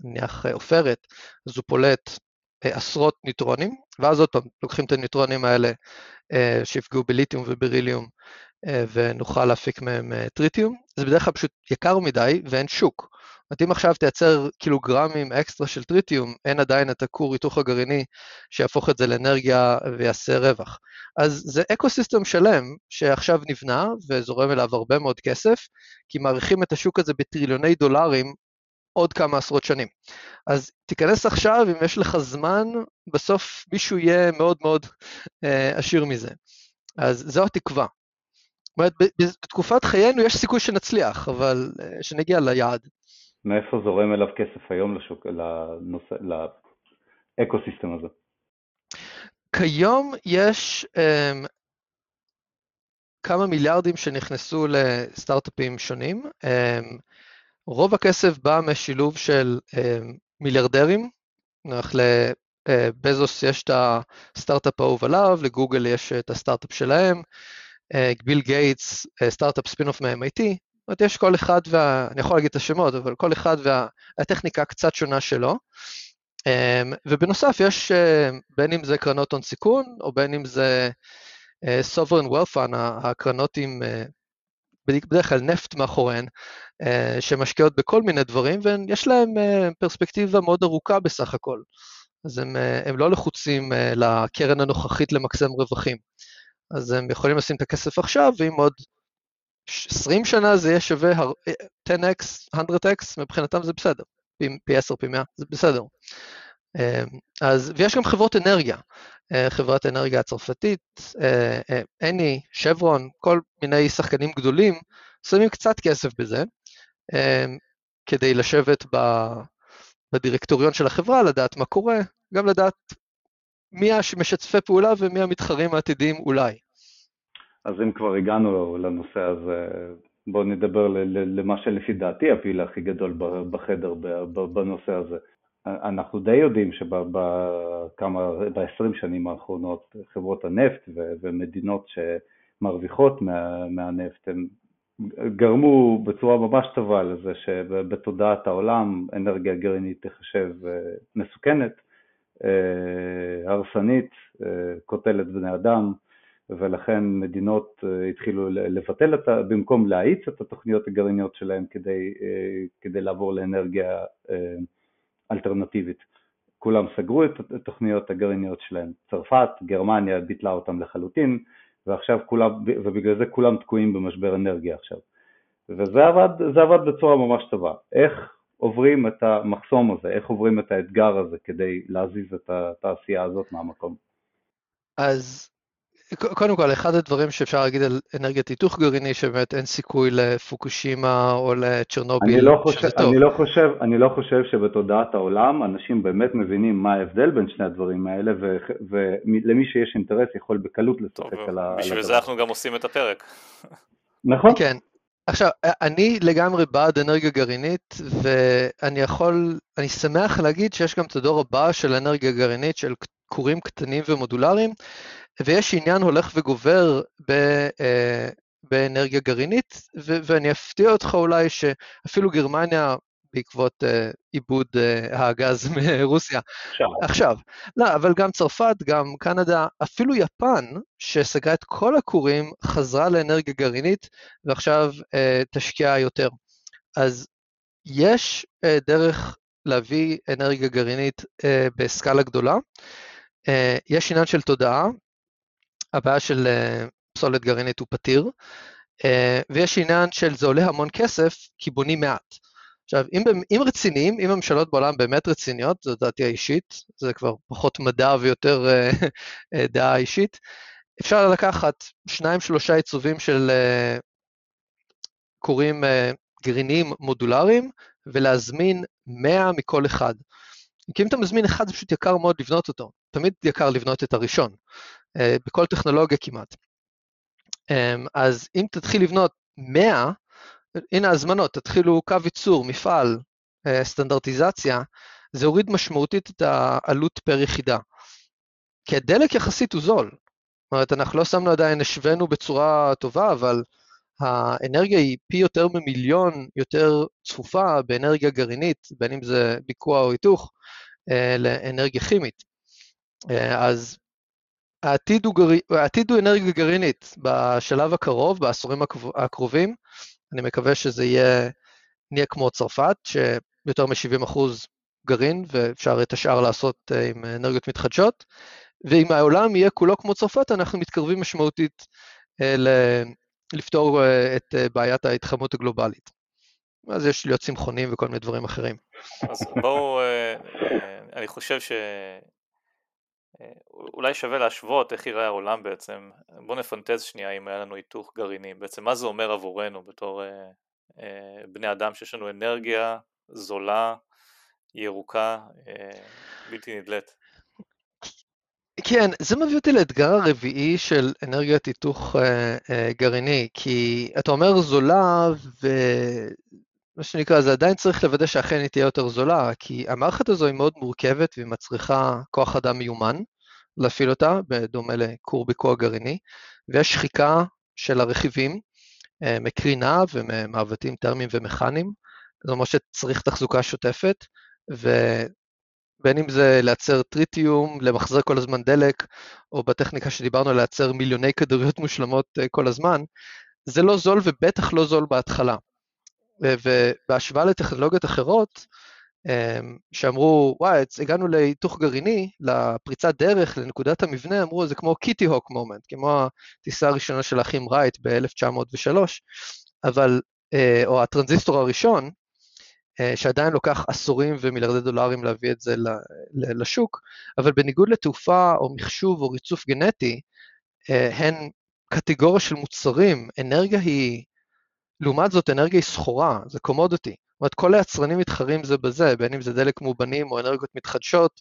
נניח עופרת, אז הוא פולט עשרות ניוטרונים, ואז עוד פעם, לוקחים את הניוטרונים האלה שיפגעו בליתיום ובריליום אה, ונוכל להפיק מהם אה, טריטיום, זה בדרך כלל פשוט יקר מדי ואין שוק. זאת אומרת, אם עכשיו תייצר קילוגרמים אקסטרה של טריטיום, אין עדיין את הכור היתוך הגרעיני שיהפוך את זה לאנרגיה ויעשה רווח. אז זה ecosystem שלם שעכשיו נבנה וזורם אליו הרבה מאוד כסף, כי מעריכים את השוק הזה בטריליוני דולרים עוד כמה עשרות שנים. אז תיכנס עכשיו, אם יש לך זמן, בסוף מישהו יהיה מאוד מאוד אה, עשיר מזה. אז זו התקווה. זאת אומרת, בתקופת חיינו יש סיכוי שנצליח, אבל אה, שנגיע ליעד. מאיפה זורם אליו כסף היום לשוק, לנושא, לאקו-סיסטם הזה? כיום יש um, כמה מיליארדים שנכנסו לסטארט-אפים שונים. Um, רוב הכסף בא משילוב של um, מיליארדרים, נלך לבזוס אה, יש את הסטארט-אפ האהוב עליו, לגוגל יש את הסטארט-אפ שלהם, ביל גייטס, סטארט-אפ ספינוף מ-MIT, זאת אומרת, יש כל אחד וה... אני יכול להגיד את השמות, אבל כל אחד והטכניקה קצת שונה שלו. אמ, ובנוסף, יש בין אם זה קרנות הון סיכון, או בין אם זה sovereign wealth fund, הקרנות עם בדרך כלל נפט מאחוריהן, שמשקיעות בכל מיני דברים, ויש להן פרספקטיבה מאוד ארוכה בסך הכל. אז הם, הם לא לחוצים לקרן הנוכחית למקסם רווחים. אז הם יכולים לשים את הכסף עכשיו, ואם עוד 20 שנה זה יהיה שווה 10x, 100x, מבחינתם זה בסדר. פי, פי 10, פי 100, זה בסדר. אמ, אז, ויש גם חברות אנרגיה, אה, חברת אנרגיה הצרפתית, אני, אה, שברון, כל מיני שחקנים גדולים, שמים קצת כסף בזה, אמ, כדי לשבת בדירקטוריון של החברה, לדעת מה קורה, גם לדעת מי המשתפי פעולה ומי המתחרים העתידיים אולי. אז אם כבר הגענו לנושא הזה, בואו נדבר למה שלפי דעתי הפיל הכי גדול בחדר בנושא הזה. אנחנו די יודעים שבכמה, ב-20 שנים האחרונות חברות הנפט ומדינות שמרוויחות מה, מהנפט הם גרמו בצורה ממש טובה לזה שבתודעת העולם אנרגיה גרעינית תחשב אה, מסוכנת, אה, הרסנית, אה, קוטלת בני אדם, ולכן מדינות התחילו לבטל את, במקום להאיץ את התוכניות הגרעיניות שלהם כדי, כדי לעבור לאנרגיה אלטרנטיבית. כולם סגרו את התוכניות הגרעיניות שלהם. צרפת, גרמניה ביטלה אותם לחלוטין, ועכשיו כולם, ובגלל זה כולם תקועים במשבר אנרגיה עכשיו. וזה עבד, עבד בצורה ממש טובה. איך עוברים את המחסום הזה, איך עוברים את האתגר הזה כדי להזיז את התעשייה הזאת מהמקום? אז קודם כל, אחד הדברים שאפשר להגיד על אנרגיית היתוך גרעיני, שבאמת אין סיכוי לפוקושימה או לצ'רנוביל, אני לא חושב, אני לא חושב, אני לא חושב שבתודעת העולם אנשים באמת מבינים מה ההבדל בין שני הדברים האלה, ו, ולמי שיש אינטרס יכול בקלות לשחק על ה... בשביל זה אנחנו גם עושים את הפרק. נכון. כן. עכשיו, אני לגמרי בעד אנרגיה גרעינית, ואני יכול, אני שמח להגיד שיש גם את הדור הבא של אנרגיה גרעינית, של כורים קטנים ומודולריים, ויש עניין הולך וגובר ב, אה, באנרגיה גרעינית, ו, ואני אפתיע אותך אולי שאפילו גרמניה, בעקבות אה, עיבוד אה, הגז מרוסיה. עכשיו. עכשיו. לא, אבל גם צרפת, גם קנדה, אפילו יפן, שסגרה את כל הכורים, חזרה לאנרגיה גרעינית, ועכשיו אה, תשקיע יותר. אז יש אה, דרך להביא אנרגיה גרעינית אה, בסקאלה גדולה. Uh, יש עניין של תודעה, הבעיה של uh, פסולת גרעינית הוא פתיר, uh, ויש עניין של זה עולה המון כסף, כי בונים מעט. עכשיו, אם, אם רציניים, אם הממשלות בעולם באמת רציניות, זו דעתי האישית, זה כבר פחות מדע ויותר uh, דעה אישית, אפשר לקחת שניים, שלושה עיצובים של קוראים גרעיניים מודולריים, ולהזמין 100 מכל אחד. כי אם אתה מזמין אחד, זה פשוט יקר מאוד לבנות אותו. תמיד יקר לבנות את הראשון, אה, בכל טכנולוגיה כמעט. אמ, אז אם תתחיל לבנות 100, הנה הזמנות, תתחילו קו ייצור, מפעל, אה, סטנדרטיזציה, זה הוריד משמעותית את העלות פר יחידה. כי הדלק יחסית הוא זול. זאת אומרת, אנחנו לא שמנו עדיין, השווינו בצורה טובה, אבל האנרגיה היא פי יותר ממיליון יותר צפופה באנרגיה גרעינית, בין אם זה ביקוע או היתוך, אה, לאנרגיה כימית. אה, אז העתיד הוא, גר... העתיד הוא אנרגיה גרעינית בשלב הקרוב, בעשורים הקרובים. אני מקווה שזה יהיה, נהיה כמו צרפת, שיותר מ-70% גרעין, ואפשר את השאר לעשות אה, עם אנרגיות מתחדשות. ואם העולם יהיה כולו כמו צרפת, אנחנו מתקרבים משמעותית לפתור את בעיית ההתחממות הגלובלית. אז יש להיות צמחונים וכל מיני דברים אחרים. אז בואו, אני חושב ש... אולי שווה להשוות איך יראה העולם בעצם, בואו נפנטז שנייה אם היה לנו היתוך גרעיני, בעצם מה זה אומר עבורנו בתור אה, אה, בני אדם שיש לנו אנרגיה זולה, ירוקה, אה, בלתי נדלית. כן, זה מביא אותי לאתגר הרביעי של אנרגיית היתוך אה, אה, גרעיני, כי אתה אומר זולה, ומה שנקרא, זה עדיין צריך לוודא שאכן היא תהיה יותר זולה, כי המערכת הזו היא מאוד מורכבת והיא מצריכה כוח אדם מיומן להפעיל אותה, בדומה לכור ביקוע גרעיני, ויש שחיקה של הרכיבים, מקרינה וממעוותים טרמיים ומכניים, זה אומר שצריך תחזוקה שוטפת, ובין אם זה לייצר טריטיום, למחזר כל הזמן דלק, או בטכניקה שדיברנו, לייצר מיליוני כדוריות מושלמות כל הזמן, זה לא זול ובטח לא זול בהתחלה. ובהשוואה לטכנולוגיות אחרות, אמ, שאמרו, וואי, הגענו להיתוך גרעיני, לפריצת דרך, לנקודת המבנה, אמרו, זה כמו קיטי הוק מומנט, כמו הטיסה הראשונה של האחים רייט ב-1903, אבל, אה, או הטרנזיסטור הראשון, אה, שעדיין לוקח עשורים ומיליארדי דולרים להביא את זה לשוק, אבל בניגוד לתעופה או מחשוב או ריצוף גנטי, אה, הן קטגוריה של מוצרים, אנרגיה היא, לעומת זאת אנרגיה היא סחורה, זה קומודיטי. זאת אומרת, כל היצרנים מתחרים זה בזה, בין אם זה דלק מאובנים או אנרגיות מתחדשות,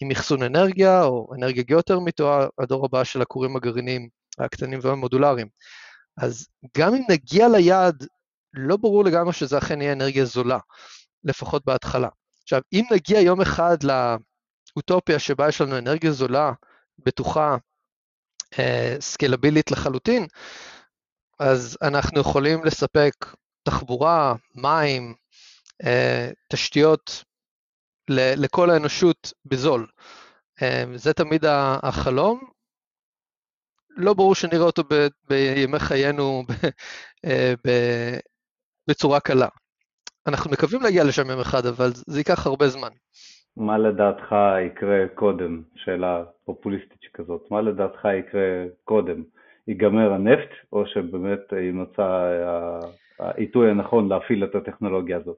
עם אחסון אנרגיה או אנרגיה גיאותרמית או הדור הבא של הכורים הגרעיניים הקטנים והמודולריים. אז גם אם נגיע ליעד, לא ברור לגמרי שזה אכן יהיה אנרגיה זולה, לפחות בהתחלה. עכשיו, אם נגיע יום אחד לאוטופיה שבה יש לנו אנרגיה זולה, בטוחה, סקלבילית לחלוטין, אז אנחנו יכולים לספק תחבורה, מים, אה, תשתיות לכל האנושות בזול. אה, זה תמיד החלום. לא ברור שנראה אותו ב, בימי חיינו אה, ב, בצורה קלה. אנחנו מקווים להגיע לשם יום אחד, אבל זה ייקח הרבה זמן. מה לדעתך יקרה קודם? שאלה פופוליסטית שכזאת. מה לדעתך יקרה קודם? ייגמר הנפט, או שבאמת יימצא העיתוי הנכון להפעיל את הטכנולוגיה הזאת?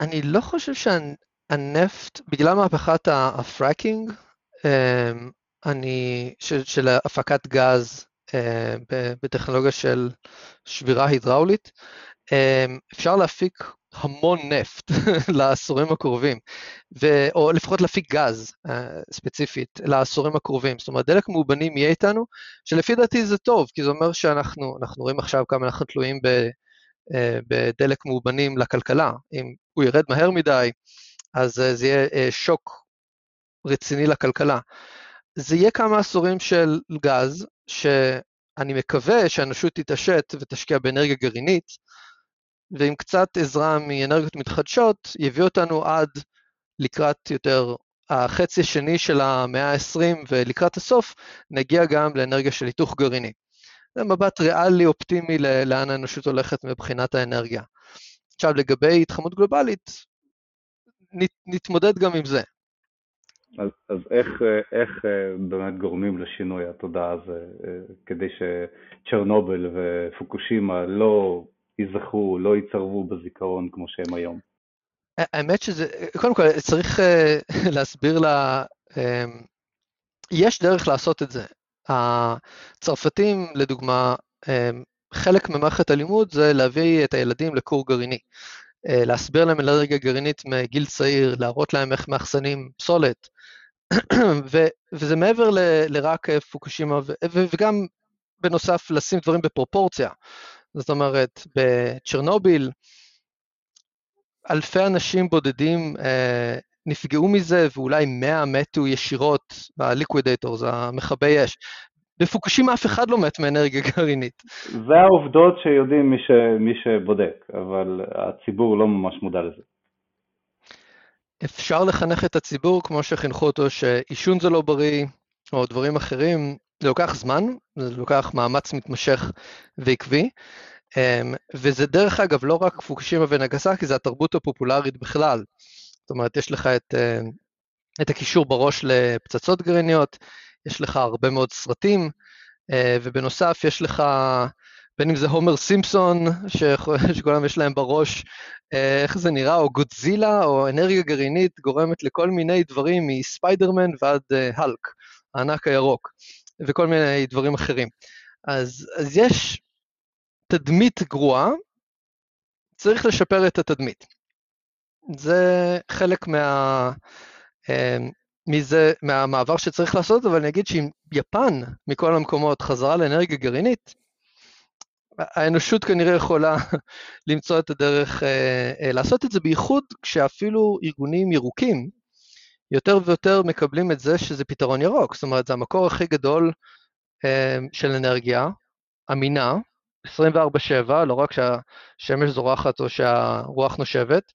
אני לא חושב שהנפט, בגלל מהפכת הפראקינג, אמ, אני, של, של הפקת גז אה, בטכנולוגיה של שבירה הידראולית, אמ, אפשר להפיק המון נפט לעשורים הקרובים, ו, או לפחות להפיק גז uh, ספציפית לעשורים הקרובים. זאת אומרת, דלק מאובנים יהיה איתנו, שלפי דעתי זה טוב, כי זה אומר שאנחנו רואים עכשיו כמה אנחנו תלויים ב, uh, בדלק מאובנים לכלכלה. אם הוא ירד מהר מדי, אז uh, זה יהיה uh, שוק רציני לכלכלה. זה יהיה כמה עשורים של גז, שאני מקווה שהאנושות תתעשת ותשקיע באנרגיה גרעינית, ועם קצת עזרה מאנרגיות מתחדשות, יביא אותנו עד לקראת יותר החצי השני של המאה ה-20, ולקראת הסוף נגיע גם לאנרגיה של היתוך גרעיני. זה מבט ריאלי אופטימי לאן האנושות הולכת מבחינת האנרגיה. עכשיו, לגבי התחמות גלובלית, נתמודד גם עם זה. אז, אז איך, איך אה, באמת גורמים לשינוי התודעה הזה, אה, כדי שצ'רנובל ופוקושימה לא ייזכרו, לא ייצרבו בזיכרון כמו שהם היום? האמת שזה, קודם כל צריך אה, להסביר לה, אמ, יש דרך לעשות את זה. הצרפתים, לדוגמה, אמ, חלק ממערכת הלימוד זה להביא את הילדים לכור גרעיני. אה, להסביר להם אלרגיה גרעינית מגיל צעיר, להראות להם איך מאחסנים פסולת, ו, וזה מעבר ל, לרק פוקושימה, ו, וגם בנוסף לשים דברים בפרופורציה. זאת אומרת, בצ'רנוביל, אלפי אנשים בודדים אה, נפגעו מזה, ואולי 100 מתו ישירות בליקווידטור, זה המכבי אש. בפוקושים אף אחד לא מת מאנרגיה גרעינית. זה העובדות שיודעים מי, ש... מי שבודק, אבל הציבור לא ממש מודע לזה. אפשר לחנך את הציבור כמו שחינכו אותו שעישון זה לא בריא, או דברים אחרים, זה לוקח זמן, זה לוקח מאמץ מתמשך ועקבי, אמ, וזה דרך אגב לא רק פוקושימה ונגסקי, זה התרבות הפופולרית בכלל. זאת אומרת, יש לך את, אמ, את הקישור בראש לפצצות גרעיניות, יש לך הרבה מאוד סרטים, אה, ובנוסף יש לך, בין אם זה הומר סימפסון, שכולם יש להם בראש אה, איך זה נראה, או גודזילה, או אנרגיה גרעינית גורמת לכל מיני דברים מספיידרמן ועד הלק, אה, הענק הירוק. וכל מיני דברים אחרים. אז, אז יש תדמית גרועה, צריך לשפר את התדמית. זה חלק מה... אמ, מזה, מהמעבר שצריך לעשות, אבל אני אגיד שאם יפן, מכל המקומות, חזרה לאנרגיה גרעינית, האנושות כנראה יכולה למצוא את הדרך אה, אה, לעשות את זה, בייחוד כשאפילו ארגונים ירוקים, יותר ויותר מקבלים את זה שזה פתרון ירוק, זאת אומרת, זה המקור הכי גדול אה, של אנרגיה, אמינה, 24/7, לא רק שהשמש זורחת או שהרוח נושבת,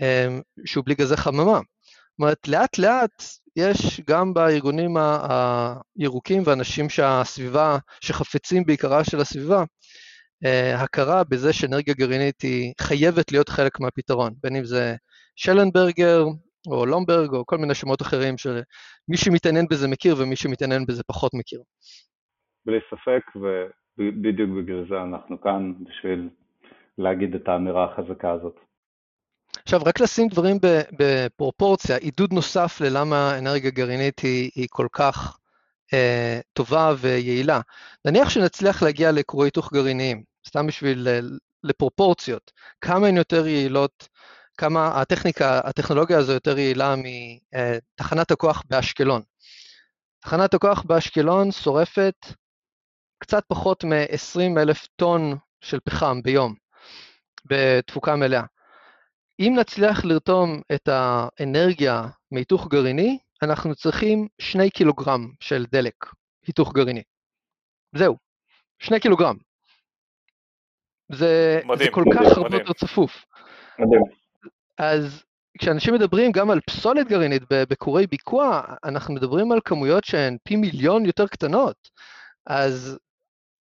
אמ, שהוא בלי גזי חממה. זאת אומרת, לאט לאט יש גם בארגונים הירוקים ואנשים שהסביבה, שחפצים בעיקרה של הסביבה, אה, הכרה בזה שאנרגיה גרעינית היא חייבת להיות חלק מהפתרון, בין אם זה שלנברגר או לומברג או כל מיני שמות אחרים שמי שמתעניין בזה מכיר ומי שמתעניין בזה פחות מכיר. בלי ספק, ובדיוק בגלל זה אנחנו כאן, בשביל להגיד את האמירה החזקה הזאת. עכשיו, רק לשים דברים בפרופורציה, עידוד נוסף ללמה אנרגיה גרעינית היא, היא כל כך אה, טובה ויעילה. נניח שנצליח להגיע לקורי היתוך גרעיניים, סתם בשביל אה, לפרופורציות, כמה הן יותר יעילות, כמה הטכניקה, הטכנולוגיה הזו יותר יעילה מתחנת הכוח באשקלון. תחנת הכוח באשקלון שורפת קצת פחות מ-20 אלף טון של פחם ביום, בתפוקה מלאה. אם נצליח לרתום את האנרגיה מהיתוך גרעיני, אנחנו צריכים שני קילוגרם של דלק, היתוך גרעיני. זהו, שני קילוגרם. זה, מדהים, זה כל מדהים, כך הרבה יותר צפוף. מדהים. אז כשאנשים מדברים גם על פסולת גרעינית בכורי ביקוע, אנחנו מדברים על כמויות שהן פי מיליון יותר קטנות. אז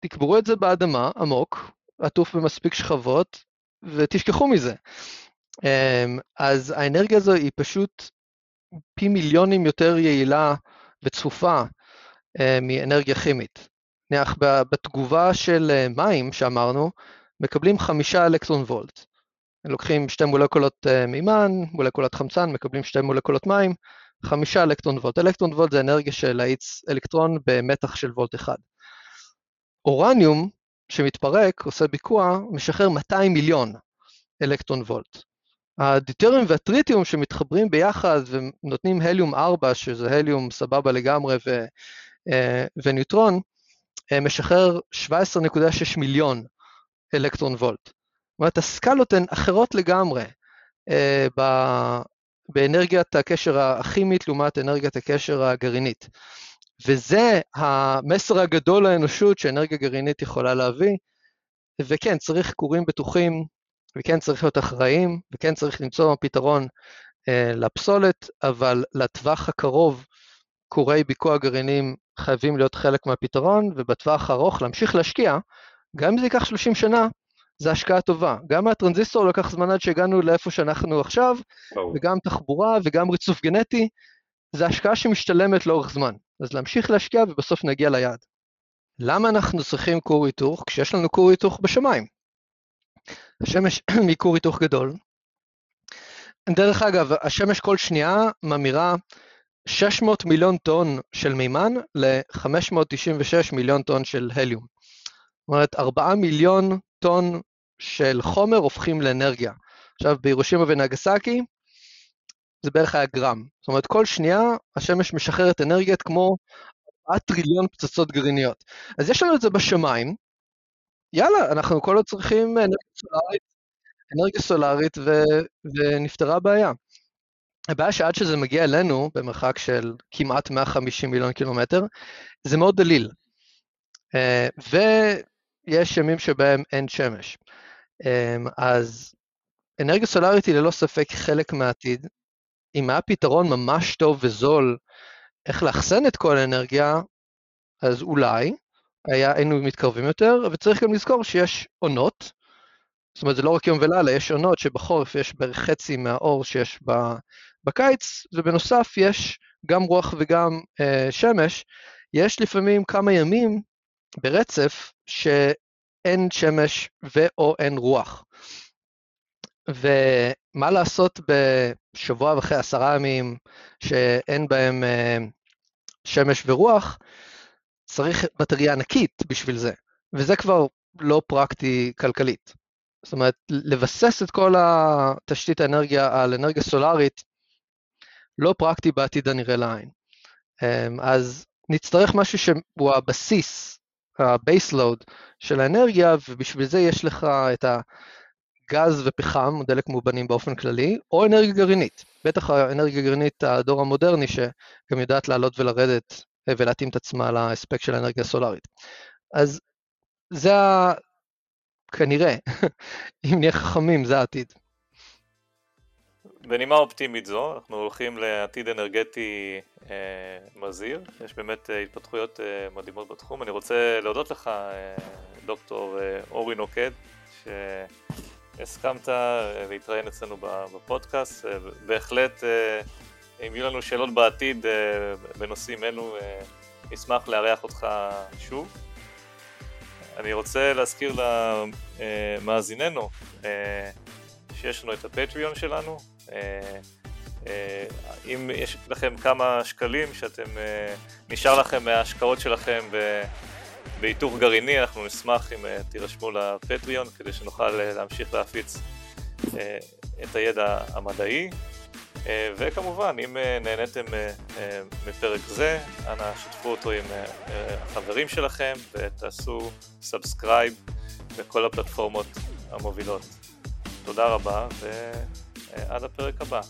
תקברו את זה באדמה עמוק, עטוף במספיק שכבות, ותשכחו מזה. אמ, אז האנרגיה הזו היא פשוט פי מיליונים יותר יעילה וצפופה אה, מאנרגיה כימית. נניח בתגובה של אה, מים שאמרנו, מקבלים חמישה אלקטרון וולט. לוקחים שתי מולקולות אה, מימן, מולקולת חמצן, מקבלים שתי מולקולות מים, חמישה אלקטרון וולט. אלקטרון וולט זה אנרגיה של להאיץ אלקטרון במתח של וולט אחד. אורניום שמתפרק, עושה ביקוע, משחרר 200 מיליון אלקטרון וולט. הדיטריום והטריטיום שמתחברים ביחד ונותנים הליום 4, שזה הליום סבבה לגמרי, ו, אה, וניוטרון, אה, משחרר 17.6 מיליון אלקטרון וולט. זאת הסקלות הן אחרות לגמרי אה, באנרגיית הקשר הכימית לעומת אנרגיית הקשר הגרעינית. וזה המסר הגדול לאנושות שאנרגיה גרעינית יכולה להביא, וכן, צריך כורים בטוחים וכן צריך להיות אחראים, וכן צריך למצוא פתרון אה, לפסולת, אבל לטווח הקרוב כורי ביקוע גרעינים חייבים להיות חלק מהפתרון, ובטווח הארוך להמשיך להשקיע, גם אם זה ייקח 30 שנה, זו השקעה טובה. גם מהטרנזיסטור לקח זמן עד שהגענו לאיפה שאנחנו עכשיו, oh. וגם תחבורה וגם ריצוף גנטי, זו השקעה שמשתלמת לאורך זמן. אז להמשיך להשקיע ובסוף נגיע ליעד. למה אנחנו צריכים כור היתוך כשיש לנו כור היתוך בשמיים? השמש מכור היתוך גדול. דרך אגב, השמש כל שנייה ממירה 600 מיליון טון של מימן ל-596 מיליון טון של הליום. זאת אומרת, 4 מיליון טון של חומר הופכים לאנרגיה. עכשיו, בירושימה ונגסקי, זה בערך היה גרם. זאת אומרת, כל שנייה השמש משחררת אנרגיית כמו 4 טריליון פצצות גרעיניות. אז יש לנו את זה בשמיים, יאללה, אנחנו כל עוד צריכים אנרגיה סולארית, אנרגיה סולארית ו, ונפתרה הבעיה. הבעיה שעד שזה מגיע אלינו, במרחק של כמעט 150 מיליון קילומטר, זה מאוד דליל. אה, ויש ימים שבהם אין שמש. אה, אז אנרגיה סולארית היא ללא ספק חלק מהעתיד. אם היה פתרון ממש טוב וזול איך לאחסן את כל האנרגיה, אז אולי, היה, היינו מתקרבים יותר, וצריך גם לזכור שיש עונות, זאת אומרת זה לא רק יום ולילה, יש עונות שבחורף יש בערך חצי מהאור שיש בקיץ, ובנוסף יש גם רוח וגם אה, שמש, יש לפעמים כמה ימים ברצף שאין שמש ו/או אין רוח. ומה לעשות בשבוע וחצי, עשרה ימים שאין בהם אה, שמש ורוח? צריך בטריה ענקית בשביל זה, וזה כבר לא פרקטי כלכלית. זאת אומרת, לבסס את כל התשתית האנרגיה על אנרגיה סולארית, לא פרקטי בעתיד הנראה לעין. אמ, אז נצטרך משהו שהוא הבסיס, ה-base load של האנרגיה, ובשביל זה יש לך את הגז ופחם, דלק מאובנים באופן כללי, או אנרגיה גרעינית. בטח האנרגיה גרעינית, הדור המודרני, שגם יודעת לעלות ולרדת ולהתאים את עצמה להספק של האנרגיה הסולארית. אז זה, כנראה, אם נהיה חכמים זה העתיד. בנימה אופטימית זו, אנחנו הולכים לעתיד אנרגטי אה, מזהיר, יש באמת אה, התפתחויות אה, מדהימות בתחום. אני רוצה להודות לך, אה, דוקטור אה, אורי נוקד, שהסכמת אה, להתראיין אצלנו בפודקאסט. אה, בהחלט, אה, אם יהיו לנו שאלות בעתיד אה, בנושאים אלו, אה, נשמח לארח אותך שוב. אני רוצה להזכיר למאזיננו אה, שיש לנו את הפטריון שלנו. אה, אם יש לכם כמה שקלים שאתם, נשאר לכם מההשקעות שלכם בהיתוך גרעיני, אנחנו נשמח אם תירשמו לפטריון כדי שנוכל להמשיך להפיץ את הידע המדעי. אה, וכמובן, אם אה, נהניתם אה, מפרק זה, אנא שתפו אותו עם החברים שלכם ותעשו subscribe בכל הפלטפורמות המובילות. תודה רבה ועד הפרק הבא.